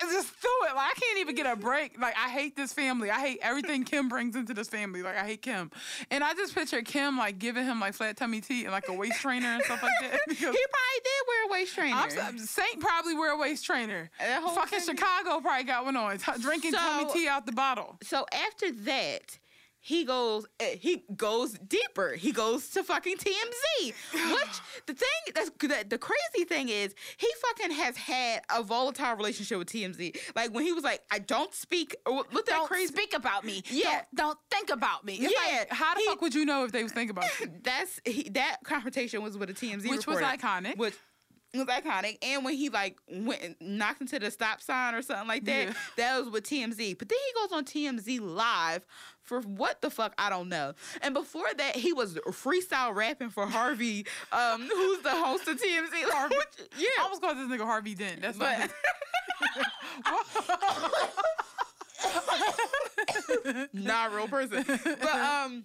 A: just threw it. Like, I can't even get a break. Like, I hate this family. I hate everything Kim brings into this family. Like, I hate Kim. And I just picture Kim, like, giving him, like, flat tummy tea and, like, a waist trainer and stuff like that. *laughs*
B: He probably did wear a waist trainer.
A: I'm, Saint probably wear a waist trainer. Fucking
B: thing-
A: Chicago probably got one on, t- drinking tummy tea out the bottle.
B: so after that, he goes. eh, He goes deeper. He goes to fucking TMZ. *sighs* Which the thing that's the, the crazy thing is, he fucking has had a volatile relationship with TMZ. Like when he was like, "I don't speak." What that
A: Don't
B: crazy?
A: speak about me.
B: Yeah.
A: Don't, don't think about me. It's
B: Yeah,
A: like, how the
B: he-
A: fuck would you know if they was thinking about you? *laughs*
B: That's he, that confrontation was with a TMZ
A: Which was iconic.
B: Which was iconic. And when he like went and knocked into the stop sign or something like that,
A: Yeah.
B: that was with TMZ. But then he goes on TMZ live for what the fuck I don't know. And before that, he was freestyle rapping for Harvey, um, *laughs* who's the host of TMZ. Like, *laughs* yeah.
A: I was calling this nigga Harvey Dent. That's
B: but
A: not
B: not a real person. But um,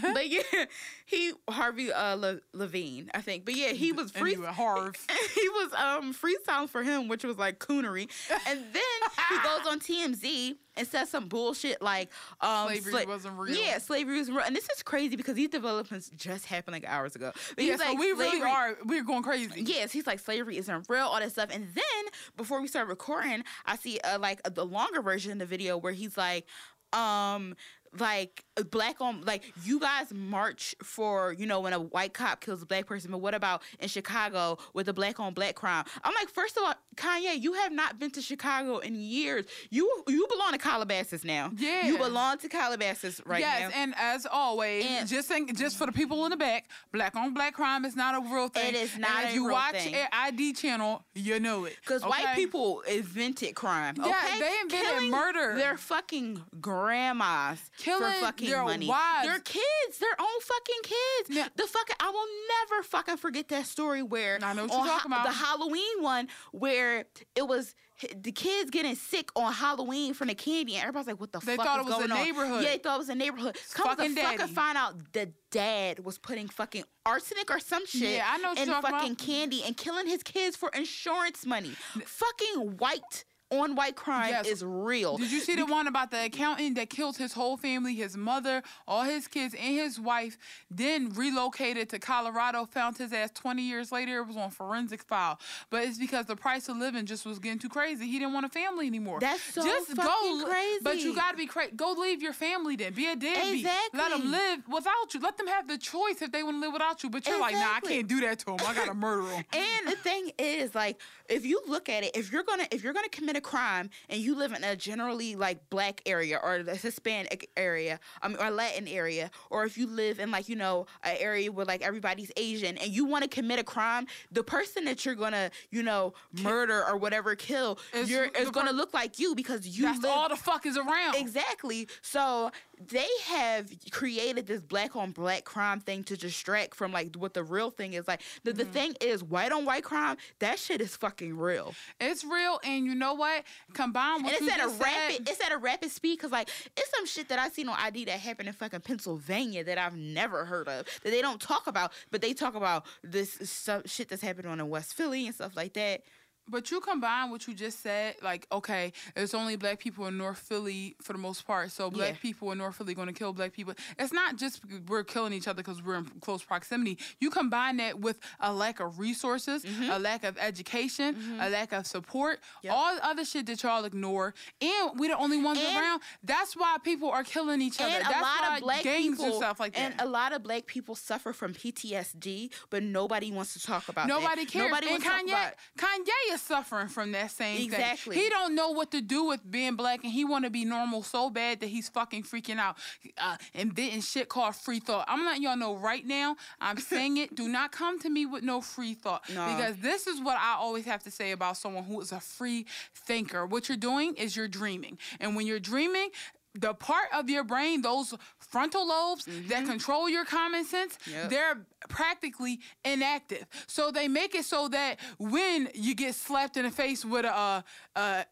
B: but yeah, *laughs* he Harvey uh Le, Levine, I think. But yeah, he was free.
A: Harv. *laughs*
B: he was um freestyling for him, which was like coonery. And then he goes *laughs* on TMZ and says some bullshit like um
A: Slavery wasn't real.
B: Yeah, slavery was real. And this is crazy because these developments just happened like hours ago. But
A: Yeah, so
B: like,
A: we really are. We're going crazy.
B: Yes, he's like slavery isn't real, all that stuff. And then before we start recording, I see uh, like the longer version of the video where he's like, um, like black on like you guys march for you know when a white cop kills a black person, but what about in Chicago with the black on black crime? I'm like, first of all, Kanye, you have not been to Chicago in years. You you belong to Calabasas now.
A: Yeah.
B: you belong to Calabasas right now.
A: yes,
B: now.
A: and as always,
B: And-
A: just think, just for the people in the back, black on black crime is not a real thing.
B: It is not
A: And if you watch
B: thing.
A: ID channel, you know it.
B: Because white people invented crime.
A: Yeah, they invented
B: Killing
A: murder.
B: Their fucking grandmas
A: Killing
B: for fucking
A: their
B: money.
A: wives.
B: Their kids, their own fucking kids.
A: Yeah.
B: The fucking I will never fucking forget that story where
A: I know what you're talking
B: Ha-
A: about.
B: the Halloween one where it was the kids getting sick on Halloween from the candy, and everybody's like, "What the
A: They
B: fuck They
A: thought
B: is
A: it was a
B: going on?"
A: neighborhood.
B: Yeah, they thought it was a neighborhood. Come
A: fucking
B: to fucking find out the dad was putting fucking arsenic or some shit
A: Yeah, I know
B: in fucking
A: about.
B: candy and killing his kids for insurance money. Fucking white on white crime
A: Yes.
B: is real.
A: Did you see the one about the accountant that killed his whole family, his mother, all his kids, and his wife, then relocated to Colorado, found his ass 20 years later. It was on forensic file. But it's because the price of living just was getting too crazy. He didn't want a family anymore.
B: That's so
A: just
B: fucking
A: go,
B: crazy.
A: But you got to be crazy. Go leave your family then. Be a deadbeat. Let them live without you. Let them have the choice if they want to live without you. But you're like, nah, I can't do that to him. I got to *laughs* murder him.
B: And the thing is, like, if you look at it, if you're gonna if you're gonna commit a crime and you live in a generally like black area or the Hispanic area, mean, or Latin area, or if you live in like you know an area where like everybody's Asian and you want to commit a crime, the person that you're gonna you know murder or whatever kill,
A: Is
B: you're is gonna look like you because you
A: That's
B: live
A: all the fuck is around.
B: Exactly. So they have created this black on black crime thing to distract from like what the real thing is. Like the, the mm-hmm. thing is white on white crime, that shit is fucking real.
A: It's real, and you know what? Combined with
B: And it's at a
A: said-
B: rapid it's at a rapid speed because like it's some shit that I seen on ID that happened in fucking Pennsylvania that I've never heard of that they don't talk about, but they talk about this stuff, shit that's happening on in West Philly and stuff like that.
A: But you combine what you just said, like, okay, it's only black people in North Philly for the most part. So black
B: Yeah.
A: people in North Philly going to kill black people. It's not just we're killing each other because we're in close proximity. You combine that with a lack of resources, mm-hmm. a lack of education, mm-hmm. a lack of support,
B: Yep.
A: all the other shit that y'all ignore, and we're the only ones
B: And-
A: around. That's why people are killing each other. That's
B: a lot
A: why
B: of black
A: gangs
B: people
A: and stuff like that.
B: and a lot of black people suffer from PTSD, but nobody wants to talk about it.
A: Nobody
B: that.
A: cares.
B: Nobody
A: and
B: wants to talk
A: Kanye,
B: about
A: Kanye is suffering from that same
B: Exactly.
A: thing. He don't know what to do with being black, and he want to be normal so bad that he's fucking freaking out, uh, inventing shit called free thought. I'm letting y'all know right now. I'm *laughs* saying it. Do not come to me with no free thought
B: No.
A: because this is what I always have to say about someone who is a free thinker. What you're doing is you're dreaming, and when you're dreaming. The part of your brain, those frontal lobes that control your common sense,
B: Yep.
A: they're practically inactive. So they make it so that when you get slapped in the face with a, uh, uh,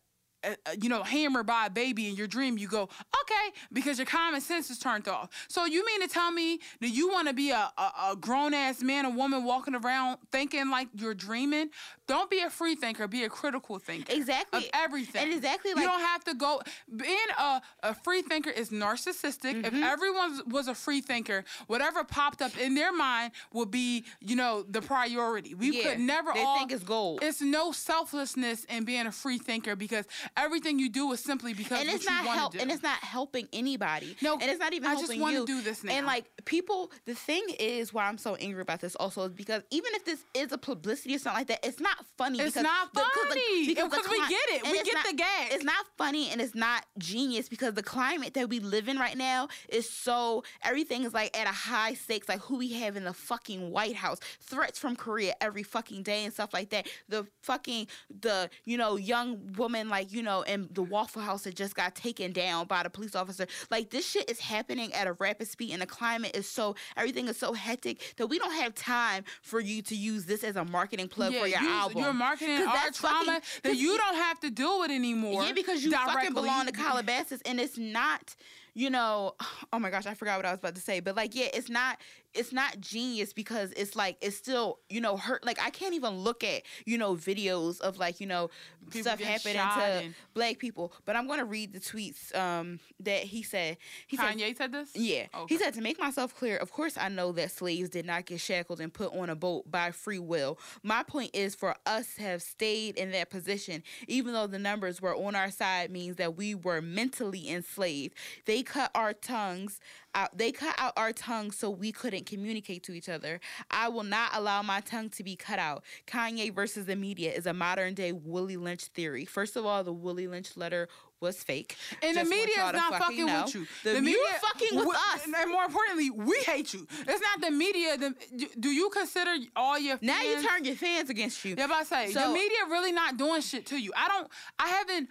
A: uh, you know, hammer by a baby in your dream, you go, okay, because your common sense is turned off. So you mean to tell me that you want to be a, a, a grown ass man or woman walking around thinking like you're dreaming? Don't be a free thinker. Be a critical thinker.
B: Exactly.
A: Of everything.
B: And exactly
A: you don't have to go. Being a, a free thinker is narcissistic. If everyone was a free thinker, whatever popped up in their mind would be, you know, the priority. We
B: Yeah,
A: could never
B: they
A: all
B: think it's gold.
A: It's no selflessness in being a free thinker because everything you do is simply because
B: and it's
A: you
B: not
A: want
B: help
A: to do.
B: and it's not helping anybody.
A: No,
B: and it's not even
A: I
B: helping
A: just wanna do this now.
B: And like people, the thing is why I'm so angry about this also is because even if this is a publicity or something like that, it's not funny.
A: It's
B: because
A: not
B: 'cause the-
A: funny,
B: because the
A: because we get it. We get
B: not-
A: the gag.
B: It's not funny and it's not genius because the climate that we live in right now is so everything is like at a high stakes. Like who we have in the fucking White House, threats from Korea every fucking day and stuff like that. The fucking the you know young woman like you know in the Waffle House that just got taken down by the police officer. Like this shit is happening at a rapid speed, and the climate is so everything is so hectic that we don't have time for you to use this as a marketing plug for your
A: you,
B: album.
A: You're marketing our
B: that's fucking-
A: trauma that you don't have to deal with anymore.
B: Yeah, because you fucking
A: directly.
B: belong to Calabasas, and it's not, you know. *sighs* Oh my gosh, I forgot what I was about to say, but like, yeah, it's not, it's not genius because it's like it's still, you know, hurt. Like I can't even look at, you know, videos of like, you know,
A: People
B: stuff happening to
A: and-
B: black people. But I'm gonna read the tweets um, that he said. He said,
A: Kanye said this.
B: yeah.
A: Okay.
B: He said, to make myself clear, of course I know that slaves did not get shackled and put on a boat by free will. My point is for us to have stayed in that position, even though the numbers were on our side, means that we were mentally enslaved. They cut our tongues out. They cut out our tongues so we couldn't communicate to each other. I will not allow my tongue to be cut out. Kanye versus the media is a modern day Willie Lynch theory. First of all, the Willie Lynch letter was fake.
A: And the
B: Just
A: media is not fucking
B: know.
A: with you.
B: The, media is fucking with
A: we-
B: us.
A: And more importantly, we hate you. It's not the media. The, do you consider all your
B: Now you turn your fans against you.
A: Yeah, but I say the
B: So-
A: media really not doing shit to you. I don't. I haven't.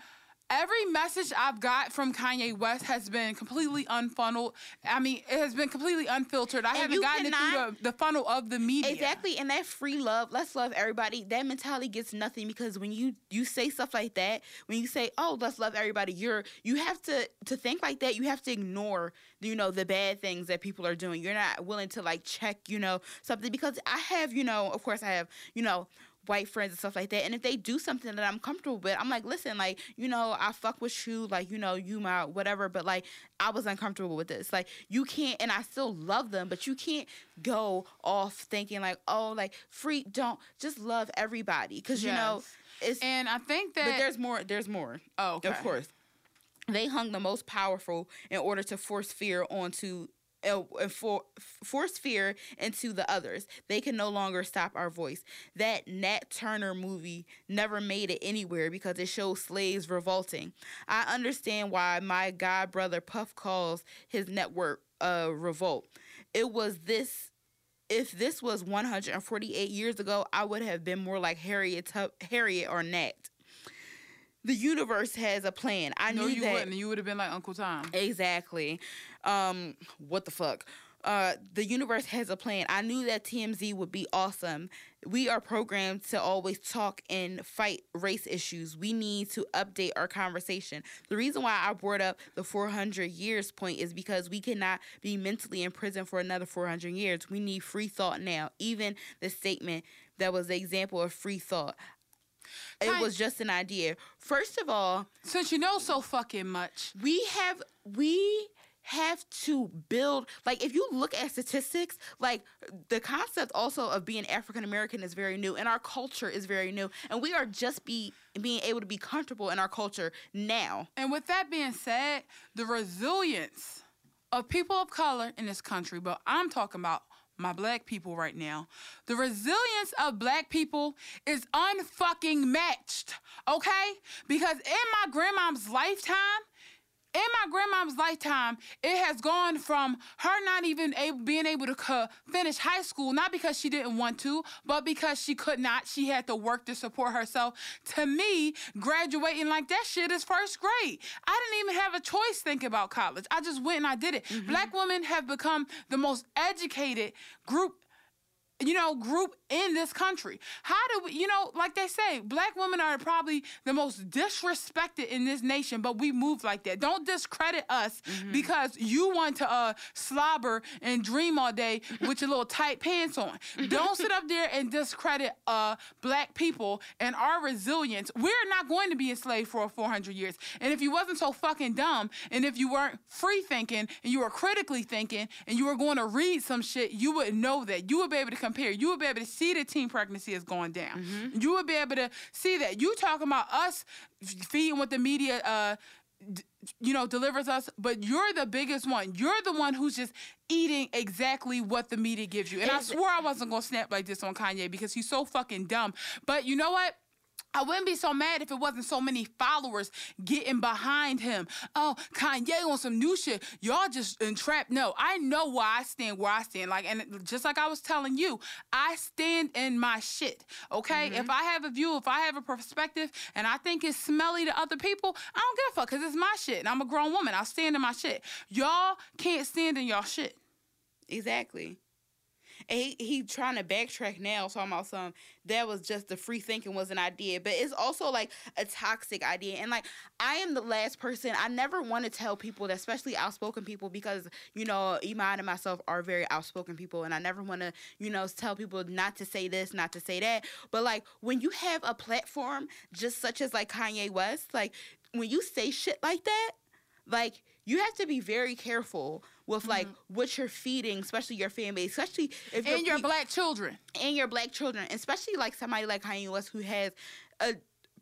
A: Every message I've got from Kanye West has been completely unfunneled. I mean, it has been completely unfiltered. I
B: And
A: haven't gotten it through the, the funnel of the media.
B: Exactly, and that free love, let's love everybody. That mentality gets nothing because when you you say stuff like that, when you say, "Oh, let's love everybody," you're you have to to think like that. You have to ignore, you know, the bad things that people are doing. You're not willing to like check, you know, something because I have, you know, of course, I have, you know. White friends and stuff like that, and if they do something that I'm comfortable with, I'm like, listen, like, you know, I fuck with you, like, you know, you my whatever, but like, I was uncomfortable with this. Like, you can't, and I still love them, but you can't go off thinking like, oh, like free. Don't just love everybody because you know it's.
A: and I think that
B: but there's more. There's more.
A: oh, okay.
B: Of course, they hung the most powerful in order to force fear onto. Uh, and for force fear into the others. They can no longer stop our voice. That Nat Turner movie never made it anywhere because it shows slaves revolting. I understand why my god brother Puff calls his network uh revolt. It was this if this was 148 years ago, I would have been more like Harriet Harriet or Nat. the universe has a plan. I
A: no,
B: knew
A: you
B: that
A: wouldn't. You would have been like Uncle Tom.
B: exactly. Um, what the fuck? Uh, the universe has a plan. I knew that TMZ would be awesome. We are programmed to always talk and fight race issues. We need to update our conversation. The reason why I brought up the 400 years point is because we cannot be mentally in prison for another 400 years. We need free thought now. Even the statement that was the example of free thought. It was just an idea. First of all,
A: Since you know so fucking much.
B: we have we have to build like if you look at statistics like the concept also of being african american is very new and our culture is very new and we are just be being able to be comfortable in our culture now
A: And with that being said, the resilience of people of color in this country, but I'm talking about my black people right now. The resilience of black people is unfucking matched, okay? Because in my grandma's lifetime, in my grandma's lifetime, it has gone from her not even able, being able to co- finish high school, not because she didn't want to, but because she could not. She had to work to support herself. To me, graduating like that shit is first grade. I didn't even have a choice thinking about college. I just went and I did it. Mm-hmm. Black women have become the most educated group you know, group in this country. How do we, you know, like they say, black women are probably the most disrespected in this nation, but we move like that. Don't discredit us because you want to uh, slobber and dream all day *laughs* with your little tight pants on. Don't sit up there and discredit uh, black people and our resilience. We're not going to be enslaved for 400 years. And if you wasn't so fucking dumb, and if you weren't free thinking, and you were critically thinking, and you were going to read some shit, you would know that. You would be able to compare. You would be able to see the teen pregnancy is going down. You would be able to see that. You talking about us feeding what the media uh d- you know delivers us but you're the biggest one you're the one who's just eating exactly what the media gives you and i swore i wasn't gonna snap like this on kanye because he's so fucking dumb but you know what I wouldn't be so mad if it wasn't so many followers getting behind him. Oh, Kanye on some new shit. Y'all just entrapped. No, I know why I stand where I stand. Like, and just like I was telling you, I stand in my shit. Okay, mm-hmm. if I have a view, if I have a perspective, and I think it's smelly to other people, I don't give a fuck because it's my shit, and I'm a grown woman. I stand in my shit. Y'all can't stand in y'all shit.
B: exactly and he, he trying to backtrack now talking about some that was just the free thinking was an idea. But it's also like a toxic idea. And like i am the last person i never want to tell people that especially outspoken people because you know iman and myself are very outspoken people. And i never want to you know tell people not to say this not to say that. But like when you have a platform just such as like kanye west like when you say shit like that like you have to be very careful with like what you're feeding, especially your fan base, especially if you're
A: And your
B: pe-
A: black children.
B: and your black children, especially like somebody like Kanye West who has a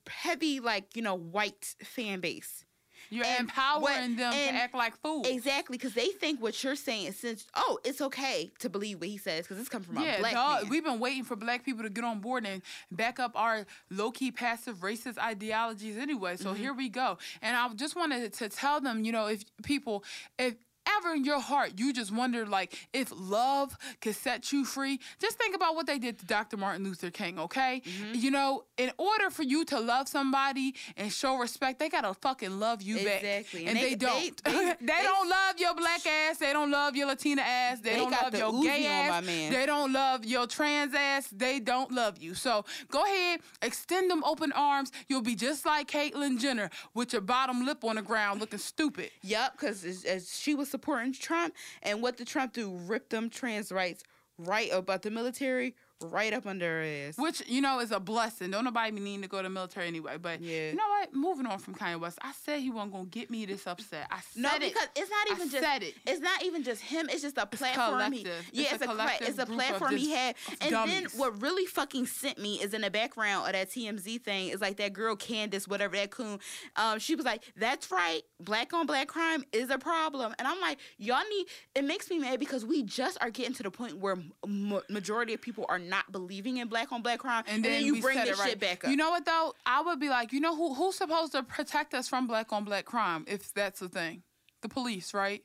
B: heavy like you know white fan base.
A: You're
B: And
A: empowering
B: what-
A: them
B: and
A: to act like fools.
B: Exactly, because they think what you're saying is since oh it's okay to believe what he says because it's coming from a
A: Yeah,
B: black
A: dog,
B: man.
A: we've been waiting for black people to get on board and back up our low key passive racist ideologies anyway. So
B: Mm-hmm.
A: here we go. And I just wanted to tell them, you know, if people, if ever in your heart you just wonder like if love could set you free just think about what they did to dr martin luther king okay
B: Mm-hmm.
A: you know in order for you to love somebody and show respect they gotta fucking love you back
B: Exactly.
A: and,
B: And
A: they,
B: they-
A: don't
B: they- *laughs*
A: they,
B: they-
A: don't love your black ass they don't love your latina ass they, don't love your gay ass they don't love your trans ass. They don't love you. So go ahead, extend them open arms. You'll be just like Caitlyn Jenner with your bottom lip on the ground looking stupid.
B: Yep, because as, as she was supporting Trump, and what did Trump do? Rip them trans rights right about the military, right up under her ass.
A: Which, you know, is a blessing. Don't nobody need to go to the military anyway. But
B: Yeah.
A: you know what? Moving on from Kanye West, I said he wasn't gonna get me this upset. I said
B: No,
A: it.
B: because it's not
A: I
B: even just
A: said it.
B: it's not even just him. It's just a platform. He, yeah,
A: It's
B: it's,
A: a
B: a, it's a platform he had. And then what really fucking sent me is in the background of that TMZ thing is like that girl Candace, whatever that coon. Um, she was like, "That's right, black on black crime is a problem." And I'm like, y'all need. It makes me mad because we just are getting to the point where m- majority of people are not believing in black on black crime, and, then, you bring this
A: right.
B: shit back up.
A: You know what though? I would be like, you know who who's supposed to protect us from black on black crime if that's the thing? The police, right?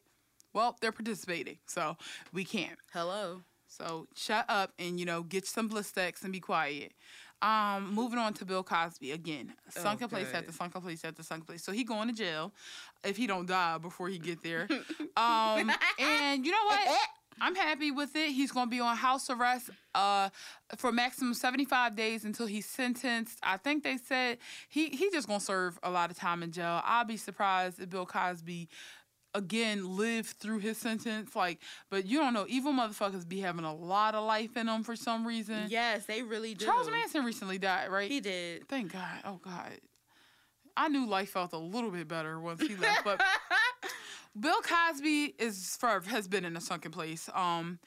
A: Well, they're participating, so we can't.
B: Hello.
A: So shut up and you know get some Blistex and be quiet. Um, moving on to Bill Cosby again. Sunken place
B: God.
A: after sunken place after sunken place. So he going to jail if he don't die before he get there. *laughs* um, and you know what? *laughs* I'm happy with it. He's going to be on house arrest uh, for maximum 75 days until he's sentenced. I think they said he he just going to serve a lot of time in jail. I'll be surprised if Bill Cosby again lived through his sentence like but you don't know evil motherfuckers be having a lot of life in them for some reason.
B: Yes, they really do.
A: Charles Manson recently died, right?
B: He did.
A: Thank God. Oh God. I knew life felt a little bit better once he left, but *laughs* Bill Cosby is for has been in a sunken place. Um,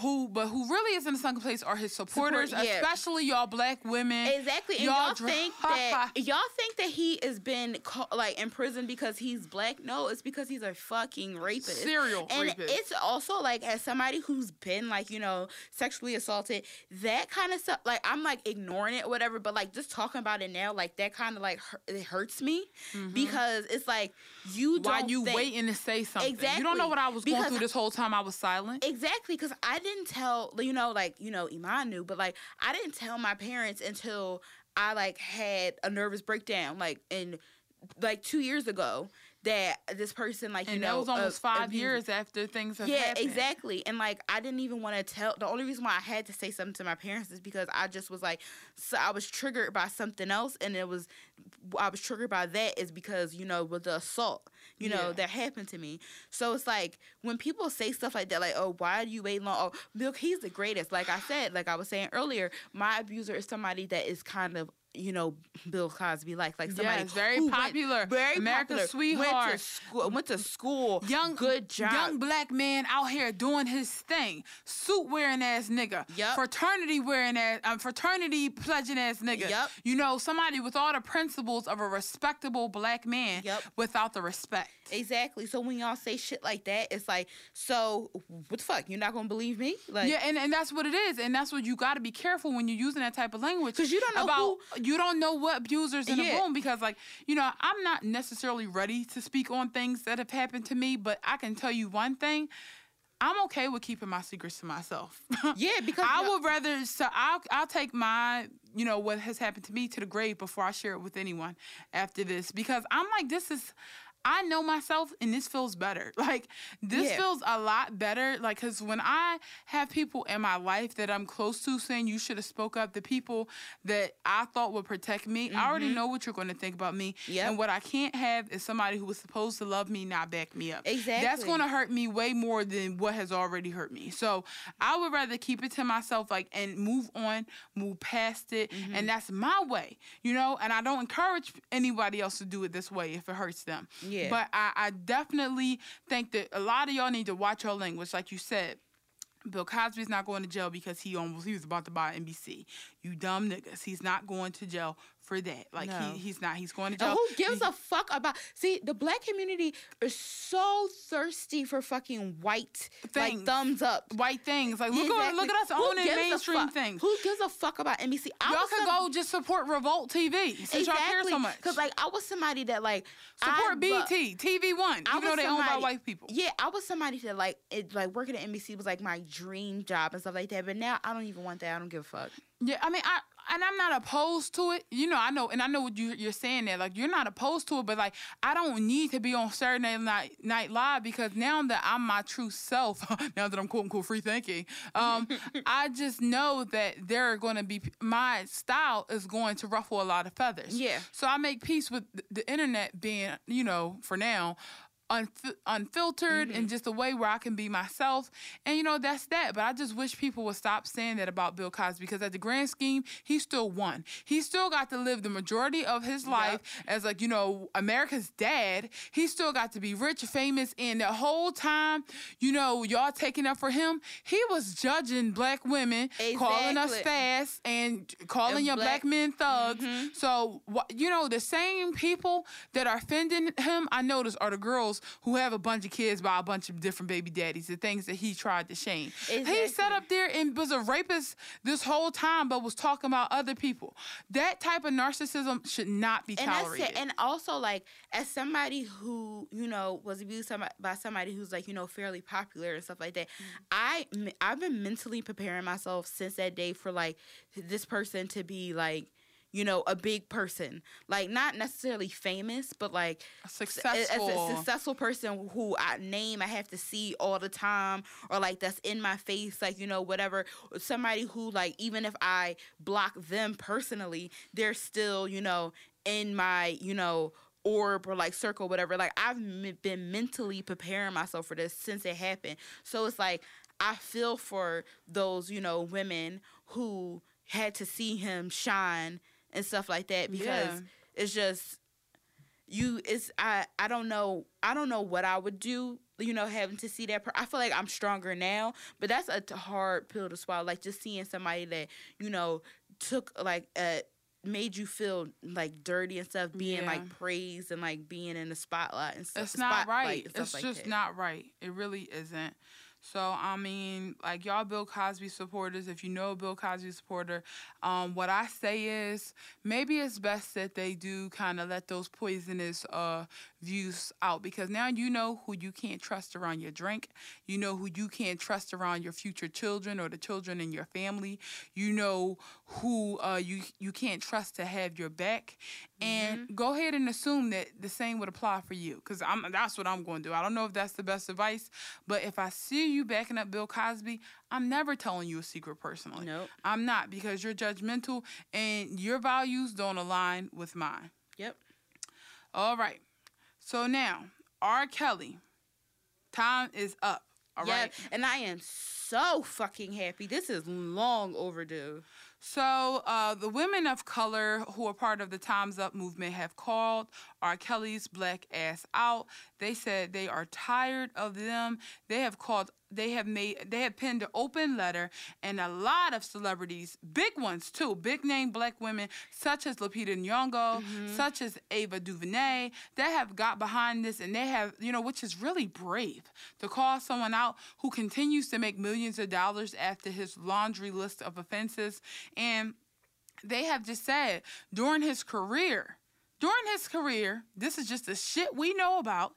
A: who but who really is in a sunken place are his supporters,
B: Support- yeah.
A: especially y'all black women.
B: Exactly, and
A: Y'all
B: y'all, think that y'all think that he has been like in prison because he's black. No, it's because he's a fucking rapist.
A: Serial
B: and
A: rapist.
B: it's also like as somebody who's been like you know sexually assaulted, that kind of stuff. Like I'm like ignoring it or whatever, but like just talking about it now, like that kind of like it hurts me mm-hmm. because it's like you
A: Why you
B: think-
A: waiting to say something? Exactly. You don't know what I was going through this whole time I was silent.
B: Exactly, because I didn't tell you know, like you know, Iman knew, but like I didn't tell my parents until I like had a nervous breakdown, like in like two years ago that this person like you know
A: that was almost
B: uh,
A: five
B: abused-
A: years after things have
B: Yeah,
A: happened.
B: exactly. And like I didn't even want to tell. The only reason why I had to say something to my parents is because I just was like, so I was triggered by something else, and it was I was triggered by that is because you know with the assault, you know
A: Yeah.
B: that happened to me. So it's like when people say stuff like that, like, oh, why do you wait long? Oh, Milk, he's the greatest. Like I said, like I was saying earlier, my abuser is somebody that is kind of. You know, Bill Cosby, like like somebody
A: Yes, very
B: who went-
A: popular.
B: very
A: America's
B: popular,
A: sweetheart.
B: Went to school, went to school,
A: Young,
B: good job,
A: Young black man out here doing his thing. Suit wearing ass nigga.
B: Yup.
A: Fraternity wearing ass, um, fraternity pledging ass nigga.
B: Yup.
A: You know, somebody with all the principles of a respectable black man
B: Yup.
A: without the respect.
B: Exactly. So when y'all say shit like that, it's like, so what the fuck? You're not gonna believe me? Like,
A: yeah, and, and that's what it is, and that's what you got to be careful when you're using that type of language.
B: Because you don't know
A: about you don't know what abusers in the room because, like, you know, I'm not necessarily ready to speak on things that have happened to me, but I can tell you one thing: I'm okay with keeping my secrets to myself. *laughs*
B: Yeah, because
A: I would rather. So I'll I'll take my you know what has happened to me to the grave before I share it with anyone after this because I'm like this is. I know myself and this feels better. *laughs* Like this
B: Yeah.
A: feels a lot better. Like cuz when I have people in my life that I'm close to saying you should have spoke up, the people that I thought would protect me, I already know what you're going to think about me.
B: Mm-hmm. Yep.
A: And what I can't have is somebody who was supposed to love me not back me up.
B: Exactly.
A: That's going to hurt me way more than what has already hurt me. So I would rather keep it to myself, like, and move on, move past it,
B: Mm-hmm.
A: and that's my way, you know. And I don't encourage anybody else to do it this way if it hurts them.
B: Yeah.
A: But I, I definitely think that a lot of y'all need to watch your language, like you said. Bill Cosby's not going to jail because he almost he was about to buy NBC. You dumb niggas. He's not going to jail for that. Like
B: No.
A: he, he's not. He's going to
B: And
A: jail.
B: who gives a fuck about? See, the black community is so thirsty for fucking white,
A: Things.
B: like thumbs up.
A: white things? Like look at look at us
B: Exactly. Who
A: owning mainstream things.
B: Who gives a fuck about NBC? I
A: Y'all could
B: some-
A: go just support Revolt TV since y'all care so much.
B: Because like I was somebody that like I
A: support
B: lo-
A: BT, TV One,
B: I
A: even though they owned by
B: somebody-
A: white people.
B: Yeah, I was somebody that like it like working at NBC was like my dream job and stuff like that. But now I don't even want that. I don't give a fuck.
A: Yeah, I mean, I and I'm not opposed to it. You know, I know, and I know what you, you're saying there. Like, you're not opposed to it, but like, I don't need to be on Saturday Night Night Live because now that I'm my true self, *laughs* now that I'm quote unquote free thinking, um, *laughs* I just know that there are going to be my style is going to ruffle a lot of feathers.
B: Yeah.
A: So I make peace with the internet being, you know, for now. Unf- unfiltered
B: Mm-hmm.
A: and just a way where I can be myself. And you know, that's that. But I just wish people would stop saying that about Bill Cosby because at the grand scheme, he still won. He still got to live the majority of his life as like, you know, America's dad. He still got to be rich, famous, and the whole time, you know, y'all taking up for him, he was judging black women, calling us fast and calling
B: And
A: your black,
B: black-
A: men thugs. So, wh- you know, the same people that are offending him, I notice, are the girls girls who have a bunch of kids by a bunch of different baby daddies, the things that he tried to shame. He
B: Exactly.
A: sat up there and was a rapist this whole time, but was talking about other people. That type of narcissism should not be
B: and
A: tolerated.
B: And also, like, as somebody who you know was abused by somebody who's like you know fairly popular and stuff like that, mm-hmm. I I've been mentally preparing myself since that day for like this person to be like you know a big person, like not necessarily famous, but like
A: A successful.
B: as a successful person who I name I have to see all the time or like that's in my face like you know whatever. Somebody who like even if I block them personally they're still you know in my you know orb or like circle whatever. Like I've m- been mentally preparing myself for this since it happened. So it's like I feel for those you know women who had to see him shine and stuff like that because
A: Yeah.
B: it's just you it's I I don't know I don't know what I would do you know having to see that per- I feel like I'm stronger now but that's a hard pill to swallow like just seeing somebody that you know took like uh made you feel like dirty and stuff being
A: Yeah.
B: like praised and like being in the spotlight and stuff
A: It's not right. It's
B: like
A: just
B: that.
A: not right. It really isn't. So I mean, like y'all Bill Cosby supporters, if you know a Bill Cosby supporter, um, what I say is maybe it's best that they do kind of let those poisonous uh, views out because now you know who you can't trust around your drink. You know who you can't trust around your future children or the children in your family. You know who uh, you you can't trust to have your back, and go ahead and assume that the same would apply for you. Because I'm that's what I'm going to do. I don't know if that's the best advice, but if I see you backing up Bill Cosby, I'm never telling you a secret personally.
B: Nope.
A: I'm not because you're judgmental and your values don't align with mine.
B: Yep.
A: All right. So now, R. Kelly, time is up. All right.
B: yeah, and I am so fucking happy. This is long overdue.
A: So, uh, the women of color who are part of the Time's Up movement have called R. Kelly's black ass out. They said they are tired of them. They have called, they have made, they have penned an open letter, and a lot of celebrities, big ones too, big name black women such as Lupita Nyong'o, mm-hmm. such as Ava DuVernay, that have got behind this, and they have, you know, which is really brave to call someone out who continues to make millions of dollars after his laundry list of offenses. And they have just said during his career, during his career, this is just the shit we know about.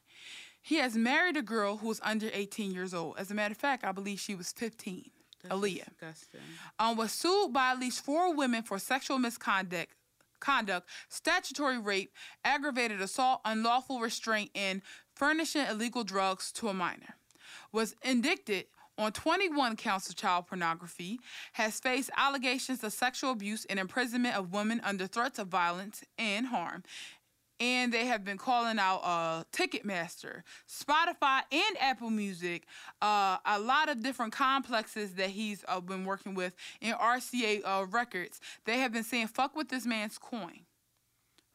A: He has married a girl who was under 18 years old. As a matter of fact, I believe she was 15.
B: That's
A: Aaliyah
B: disgusting.
A: um, was sued by at least four women for sexual misconduct, conduct, statutory rape, aggravated assault, unlawful restraint, and furnishing illegal drugs to a minor. Was indicted on 21 counts of child pornography, has faced allegations of sexual abuse and imprisonment of women under threats of violence and harm. And they have been calling out uh, Ticketmaster, Spotify, and Apple Music, uh, a lot of different complexes that he's uh, been working with in RCA uh, Records. They have been saying, fuck with this man's coin.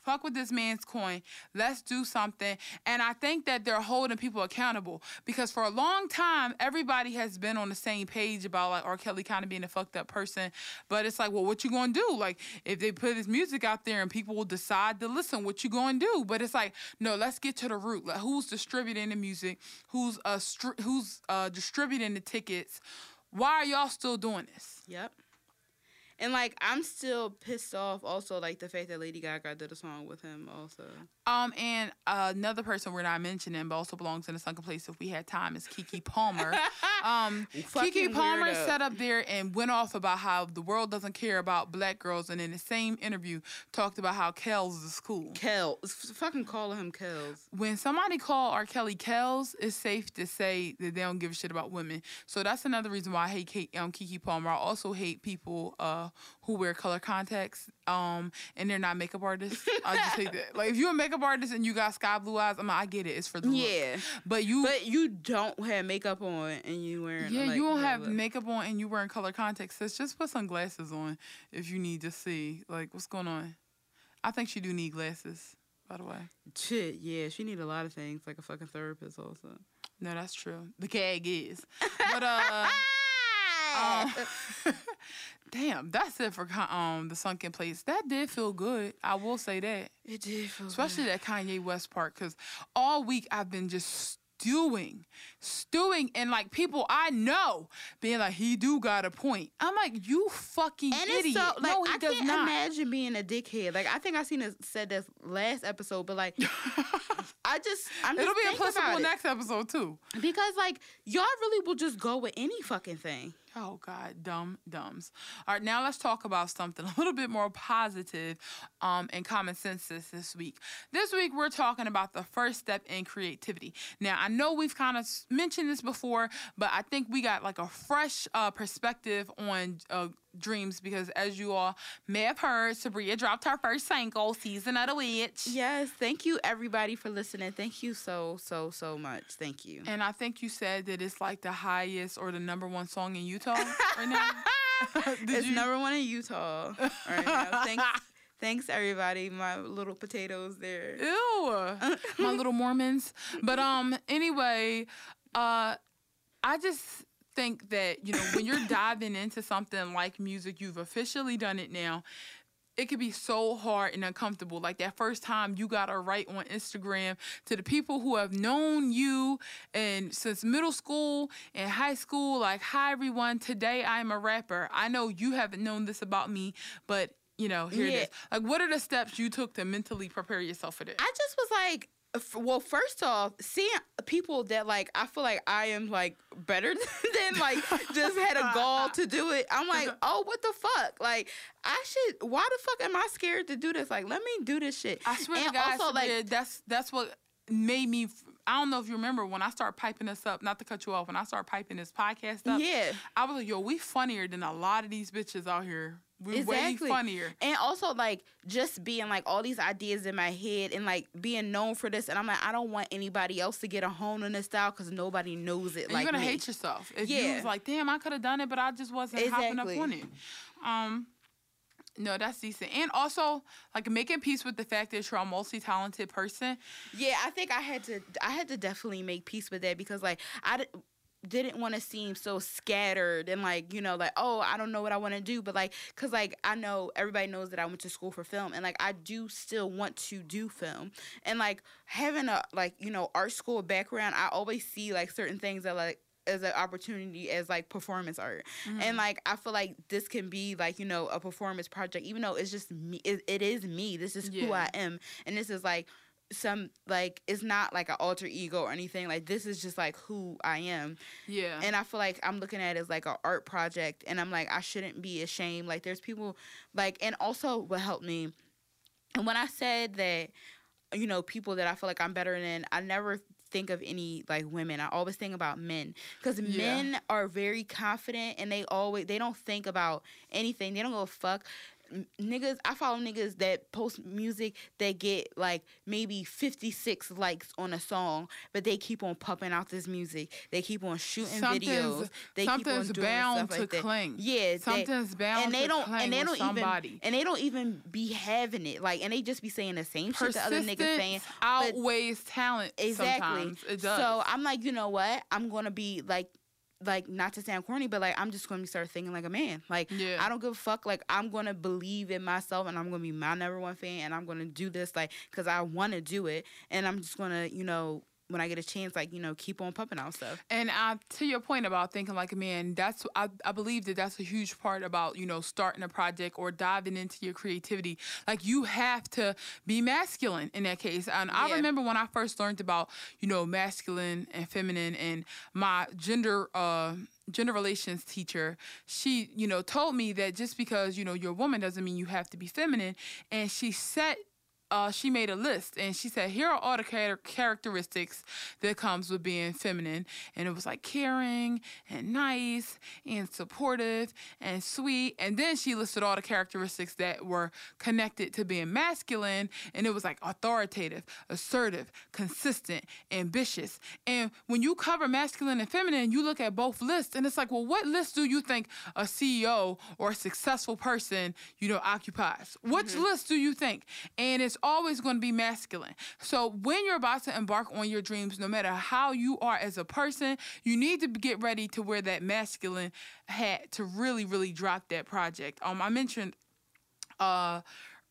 A: Fuck with this man's coin. Let's do something. And I think that they're holding people accountable because for a long time, everybody has been on the same page about like R. Kelly kind of being a fucked up person. But it's like, well, what you gonna do? Like, if they put his music out there and people will decide to listen, what you gonna do? But it's like, no, let's get to the root. Like, who's distributing the music? Who's uh stri- who's uh distributing the tickets? Why are y'all still doing this?
B: Yep. And like I'm still pissed off also like the fact that Lady Gaga did a song with him also.
A: Um, and another person we're not mentioning, but also belongs in a sunken place if we had time, is Keke Palmer. *laughs* um,
B: Keke
A: Palmer
B: weirdo.
A: sat up there and went off about how the world doesn't care about black girls, and in the same interview talked about how Kells is cool.
B: Kel, f- fucking calling him Kels.
A: When somebody call R. Kelly Kells, it's safe to say that they don't give a shit about women. So that's another reason why I hate Kate, um, Keke Palmer. I also hate people uh, who wear color contacts um, and they're not makeup artists. I just that. Like if you're a makeup artist and you got sky blue eyes, I'm like, I get it. It's for the look.
B: Yeah.
A: But you,
B: But you don't have makeup on and you wearing
A: yeah,
B: like,
A: you don't have
B: the-
A: makeup on and you wearing color contacts. So just put some glasses on if you need to see like what's going on. I think she do need glasses. By the way,
B: Shit, yeah, she need a lot of things like a fucking therapist also.
A: no, that's true. The gag is, but uh. *laughs* Um, *laughs* Damn, that's it for um the sunken place. That did feel good. I will say that,
B: It did feel
A: especially that Kanye West part, because all week I've been just stewing, stewing, and like people I know being like, he do got a point. I'm like, you fucking
B: And
A: idiot.
B: it's so like
A: no, he
B: I
A: does
B: can't
A: not.
B: imagine being a dickhead. Like I think I seen it said this last episode, but like *laughs* I just I'm just
A: It'll be
B: thinking
A: applicable
B: it.
A: next episode too.
B: because like y'all really will just go with any fucking thing.
A: Oh God, dumb dumbs. All right, now let's talk about something *laughs* a little bit more positive um, and common sense this, week. This week we're talking about the first step in creativity. Now I know we've kind of mentioned this before, but I think we got like a fresh uh, perspective on uh, dreams because as you all may have heard, Sabria dropped her first single, "Season of the Witch."
B: Yes, thank you everybody for listening. Thank you so so so much. Thank you.
A: And I think you said that it's like the highest or the number one song in Utah right now. *laughs* *laughs* Did
B: it's
A: you-
B: number one in Utah right now. *laughs* Thanks, thanks everybody, my little potatoes there.
A: Ew, my little Mormons. But um, anyway, uh, I just think that you know when you're *laughs* diving into something like music, you've officially done it now. It could be so hard and uncomfortable. Like that first time you got to write on Instagram to the people who have known you and since middle school and high school. Like, hi everyone. Today I'm a rapper. I know you haven't known this about me, but you know here it
B: Yeah.
A: is. Like, what are the steps you took to mentally prepare yourself for this?
B: I just was like, well, first off, seeing people that like I feel like I am like better *laughs* than like just had a gall to do it. I'm like, uh-huh. oh, what the fuck? Like, I should. Why the fuck am I scared to do this? Like, let me do this shit.
A: I swear
B: and
A: to God,
B: also, like,
A: that's that's what made me. I don't know if you remember when I started piping this up. Not to cut you off, when I started piping this podcast up,
B: yeah.
A: I was like, "Yo, we funnier than a lot of these bitches out here. We
B: Exactly.
A: way funnier."
B: And also like just being like all these ideas in my head and like being known for this and I'm like I don't want anybody else to get a hone on this style because nobody knows it
A: And
B: like
A: you're gonna
B: me.
A: hate yourself if you was like, "Damn, I could have done it, but I just wasn't hopping up on it." Um. No, that's decent. And also, like making peace with the fact that you're a multi-talented person.
B: Yeah, I think I had to I had to definitely make peace with that because like I didn't want to seem so scattered and like you know like oh I don't know what I want to do but like cuz like I know everybody knows that I went to school for film and like I do still want to do film. And like having a like you know art school background I always see like certain things that like as an opportunity as like performance art. And mm-hmm. like i feel like this can be like you know a performance project even though it's just me it, it is me. This is who i am. And this is like some like it's not like an alter ego or anything like this is just like who i am.
A: Yeah.
B: and i feel like i'm looking at it as like an art project and i'm like i shouldn't be ashamed. Like there's people like and also what helped me and when i said that you know people that i feel like i'm better than i never think of any like women. I always think about men because
A: Yeah.
B: men are very confident and they always they don't think about anything. They don't go fuck niggas i follow niggas that post music that get like maybe 56 likes on a song but they keep on pumping out this music they keep on shooting
A: Something's-
B: videos they keep on
A: something's
B: doing
A: bound
B: stuff
A: to
B: like that.
A: cling.
B: yeah they-
A: Something's bound
B: and they
A: to
B: don't
A: cling
B: and they don't
A: somebody.
B: even and they don't even be having it like and they just be saying the same shit the other niggas saying
A: outweighs talent.
B: exactly
A: Sometimes. It does.
B: so i'm like you know what i'm gonna be like like not to sound corny but like i'm just gonna start thinking like a man like
A: Yeah.
B: i don't give a fuck like i'm gonna believe in myself and i'm gonna be my number one fan and i'm gonna do this like because i want to do it and i'm just gonna you know when i get a chance like you know keep on pumping out stuff
A: And uh, to your point about thinking like a man, that's I, I believe that that's a huge part about you know starting a project or diving into your creativity. Like you have to be masculine in that case. And I remember when I first learned about you know masculine and feminine, and my gender. Uh, gender relations teacher she you know told me that just because you know you're a woman doesn't mean you have to be feminine and she set uh, she made a list and she said, here are all the char- characteristics that comes with being feminine. And it was like caring and nice and supportive and sweet. And then she listed all the characteristics that were connected to being masculine. And it was like authoritative, assertive, consistent, ambitious. And when you cover masculine and feminine, you look at both lists and it's like, well, what list do you think a CEO or a successful person, you know, occupies? Which list do you think? And it's always going to be masculine. So when you're about to embark on your dreams, no matter how you are as a person, you need to get ready to wear that masculine hat to really, really drop that project. Um, I mentioned uh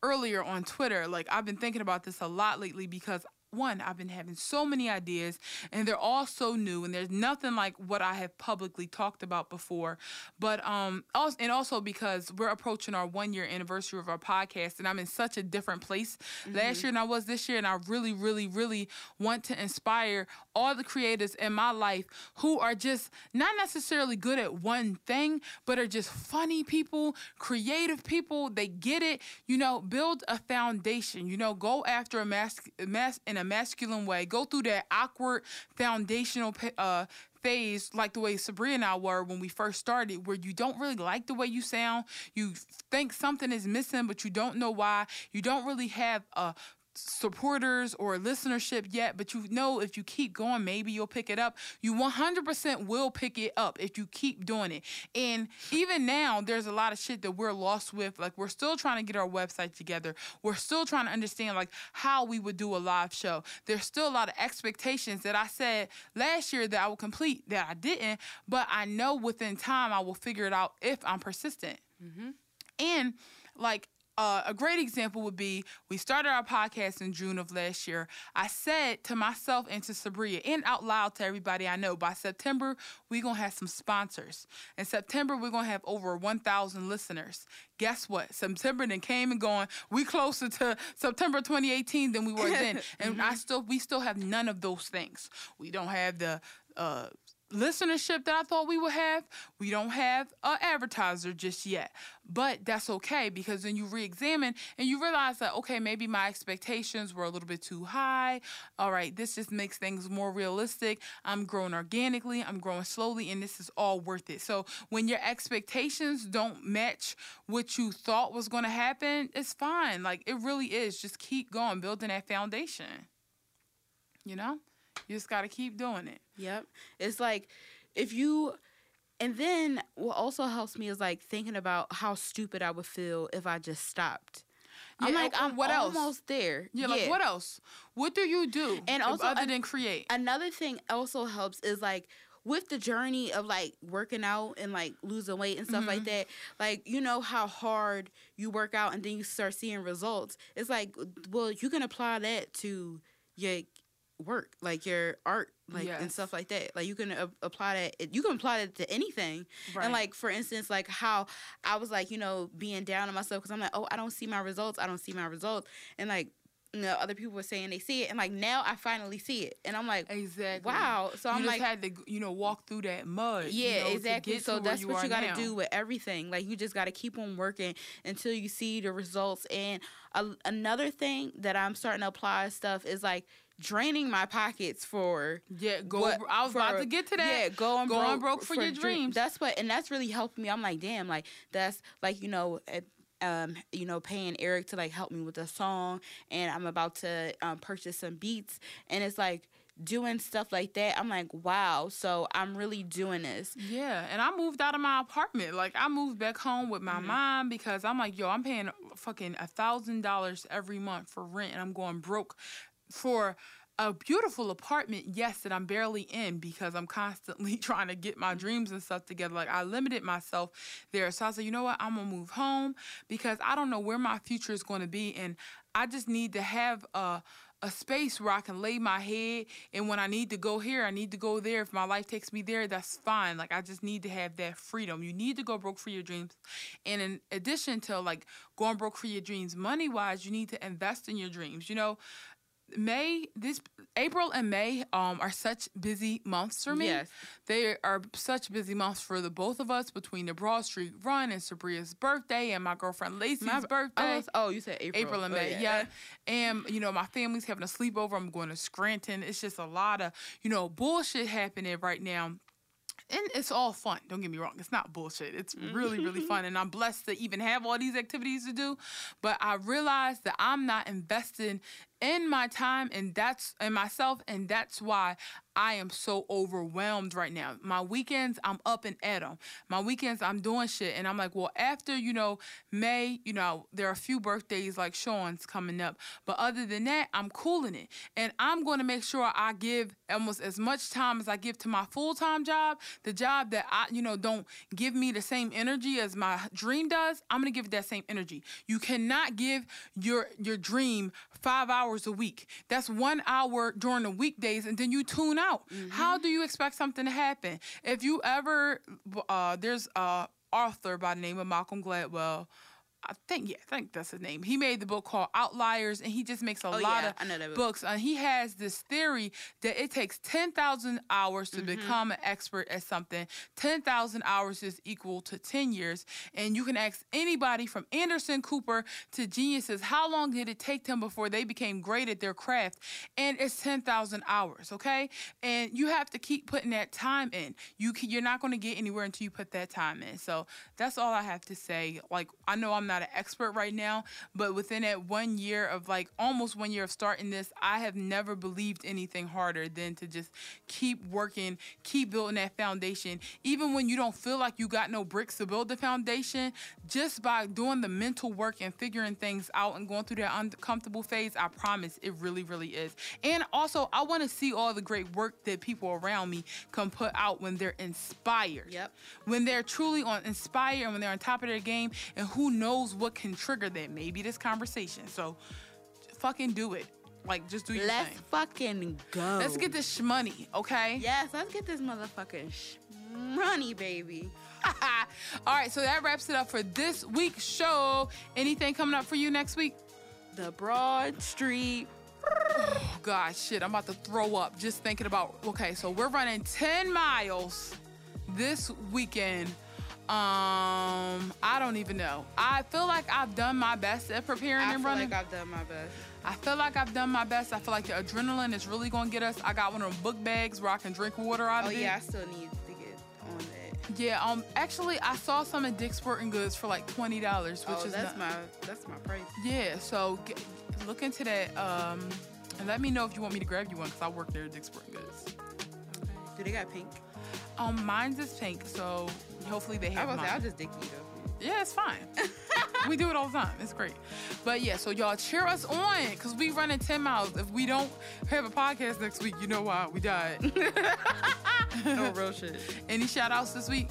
A: earlier on Twitter, like I've been thinking about this a lot lately because one, I've been having so many ideas and they're all so new and there's nothing like what I have publicly talked about before. But um also and also because we're approaching our one year anniversary of our podcast and I'm in such a different place mm-hmm. last year than I was this year and I really, really, really want to inspire all the creators in my life who are just not necessarily good at one thing, but are just funny people, creative people. They get it, you know, build a foundation, you know, go after a mask, mask in a masculine way, go through that awkward foundational uh, phase like the way Sabria and I were when we first started, where you don't really like the way you sound. You think something is missing, but you don't know why. You don't really have a supporters or listenership yet, but you know if you keep going, maybe you'll pick it up. You 100% will pick it up if you keep doing it. And even now, there's a lot of shit that we're lost with. Like we're still trying to get our website together. We're still trying to understand like how we would do a live show. There's still a lot of expectations that I said last year that I would complete that I didn't, but I know within time I will figure it out if I'm persistent. Mm-hmm. And like uh, a great example would be we started our podcast in June of last year. I said to myself and to Sabria and out loud to everybody I know, by September, we're going to have some sponsors. In September, we're going to have over 1,000 listeners. Guess what? September then came and gone. We closer to September 2018 than we were then. *laughs* and I still, we still have none of those things. We don't have the, uh, listenership that I thought we would have. We don't have an advertiser just yet. But that's okay because then you re examine and you realize that, okay, maybe my expectations were a little bit too high. All right, this just makes things more realistic. I'm growing organically, I'm growing slowly, and this is all worth it. So when your expectations don't match what you thought was going to happen, it's fine. Like it really is. Just keep going, building that foundation. You know? You just got to keep doing it.
B: Yep. It's like if you and then what also helps me is like thinking about how stupid I would feel if I just stopped. Yeah, I'm like, I'm what almost else? there.
A: Yeah, yeah, like what else? What do you do? And also, other than create.
B: Another thing also helps is like with the journey of like working out and like losing weight and stuff mm-hmm. like that. Like you know how hard you work out and then you start seeing results. It's like, well, you can apply that to your work, like your art, like yes. and stuff like that. Like you can uh, apply that. You can apply that to anything. Right. And like for instance, like how I was like, you know, being down on myself because I'm like, oh, I don't see my results. I don't see my results. And like you know, other people were saying they see it, and like now I finally see it, and I'm like,
A: exactly,
B: wow. So
A: you
B: I'm like,
A: had to, you know, walk through that mud.
B: Yeah,
A: you know,
B: exactly. So that's what you got to do with everything. Like you just got to keep on working until you see the results. And a, another thing that I'm starting to apply stuff is like draining my pockets for
A: yeah go what, i was for, about to get to that
B: yeah going
A: go broke, broke for, for your dreams
B: that's what and that's really helped me i'm like damn like that's like you know um, you know, paying Eric to like help me with the song, and I'm about to um, purchase some beats, and it's like doing stuff like that. I'm like, wow, so I'm really doing this.
A: Yeah, and I moved out of my apartment. Like I moved back home with my mm-hmm. mom because I'm like, yo, I'm paying fucking a thousand dollars every month for rent, and I'm going broke for a beautiful apartment, yes, that I'm barely in because I'm constantly *laughs* trying to get my dreams and stuff together. Like I limited myself there. So I said, you know what, I'm gonna move home because I don't know where my future is gonna be and I just need to have a a space where I can lay my head and when I need to go here, I need to go there. If my life takes me there, that's fine. Like I just need to have that freedom. You need to go broke for your dreams. And in addition to like going broke for your dreams money wise, you need to invest in your dreams. You know, May this April and May um are such busy months for me. Yes. They are such busy months for the both of us between the Broad Street Run and Sabria's birthday and my girlfriend Lacey's my, birthday.
B: Was, oh, you said April.
A: April and May, oh, yeah. yeah. And you know, my family's having a sleepover. I'm going to Scranton. It's just a lot of, you know, bullshit happening right now and it's all fun. Don't get me wrong. It's not bullshit. It's mm-hmm. really, really *laughs* fun. And I'm blessed to even have all these activities to do. But I realized that I'm not investing in my time and that's in myself. And that's why I am so overwhelmed right now. My weekends, I'm up and at 'em. My weekends, I'm doing shit. And I'm like, well, after, you know, May, you know, there are a few birthdays like Sean's coming up. But other than that, I'm cooling it. And I'm going to make sure I give almost as much time as I give to my full time job, the job that I, you know, don't give me the same energy as my dream does. I'm going to give it that same energy. You cannot give your your dream five hours a week. That's one hour during the weekdays, and then you tune. How do you expect something to happen? If you ever, uh, there's a author by the name of Malcolm Gladwell. I think yeah, I think that's his name. He made the book called Outliers, and he just makes a oh, lot
B: yeah,
A: of
B: I know that book.
A: books. And he has this theory that it takes ten thousand hours to mm-hmm. become an expert at something. Ten thousand hours is equal to ten years, and you can ask anybody from Anderson Cooper to geniuses how long did it take them before they became great at their craft, and it's ten thousand hours. Okay, and you have to keep putting that time in. You can, you're not going to get anywhere until you put that time in. So that's all I have to say. Like I know I'm not an expert right now, but within that one year of like almost one year of starting this, I have never believed anything harder than to just keep working, keep building that foundation. Even when you don't feel like you got no bricks to build the foundation, just by doing the mental work and figuring things out and going through that uncomfortable phase, I promise it really, really is. And also, I want to see all the great work that people around me can put out when they're inspired
B: Yep.
A: when they're truly on inspired and when they're on top of their game and who knows what can trigger that. Maybe this conversation. So fucking do it. Like just do your
B: Let's
A: thing.
B: fucking go.
A: let's get this shmoney okay?
B: Yes, let's get this motherfucking sh- money, baby. *laughs*
A: all right so that wraps it up for this week's show. Anything coming up for you next week?
B: The Broad Street.
A: oh *sighs* god shit i'm about to throw up just thinking about okay so we're running 10 miles this weekend um i don't even know i feel like i've done my best at preparing
B: I
A: and
B: feel
A: running
B: like I've done my best.
A: I feel like I've done my best. I feel like the adrenaline is really gonna get us. I got one of them book bags where I can drink water out
B: Oh
A: of it.
B: yeah, I still need to get on that.
A: Yeah. Um. Actually, I saw some at Dick's Sporting Goods for like twenty dollars, which
B: oh,
A: is
B: that's
A: not-
B: my that's my price.
A: Yeah. So get, look into that. Um. And let me know if you want me to grab you one because I work there at Dick's Sporting Goods.
B: Okay. Do they got pink?
A: Um. Mine's is pink, so hopefully they
B: I
A: have
B: was
A: mine.
B: say I'll just dick you though.
A: Yeah, it's fine. *laughs* we do it all the time. It's great. But yeah, so y'all cheer us on because we running 10 miles. If we don't have a podcast next week, you know why. We died. *laughs*
B: no real shit. *laughs*
A: Any shout outs this week?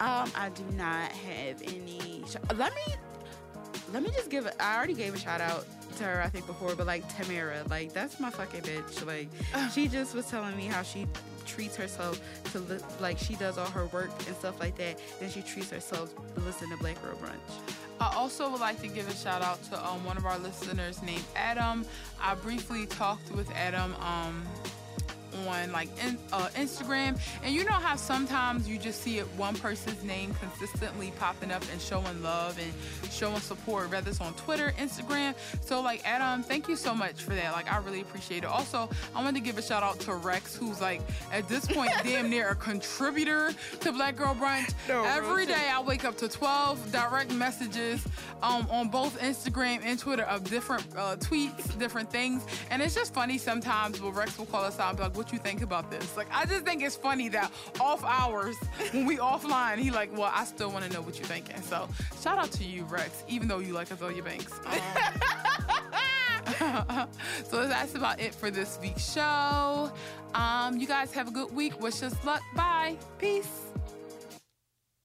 B: Um, I do not have any. Sh- let me let me just give. A, I already gave a shout out to her I think before, but like Tamara, like that's my fucking bitch. Like *sighs* she just was telling me how she treats herself to li- like she does all her work and stuff like that. Then she treats herself to listen to Black Girl Brunch.
A: I also would like to give a shout out to um, one of our listeners named Adam. I briefly talked with Adam um, on like in, uh, Instagram, and you know how sometimes you just see it one person's name consistently popping up and showing love and showing support, whether it's on Twitter, Instagram. So like Adam, thank you so much for that. Like I really appreciate it. Also, I wanted to give a shout out to Rex, who's like at this point *laughs* damn near a contributor to Black Girl Brunch. *laughs*
B: No,
A: Every day I wake up to 12 direct messages um, on both Instagram and Twitter of different uh, tweets, different things. And it's just funny sometimes when Rex will call us out and be like, what you think about this? Like, I just think it's funny that off hours, when we offline, he like, well, I still want to know what you're thinking. So shout out to you, Rex, even though you like your banks. Um, *laughs* so that's about it for this week's show. Um, you guys have a good week. Wish us luck. Bye.
B: Peace.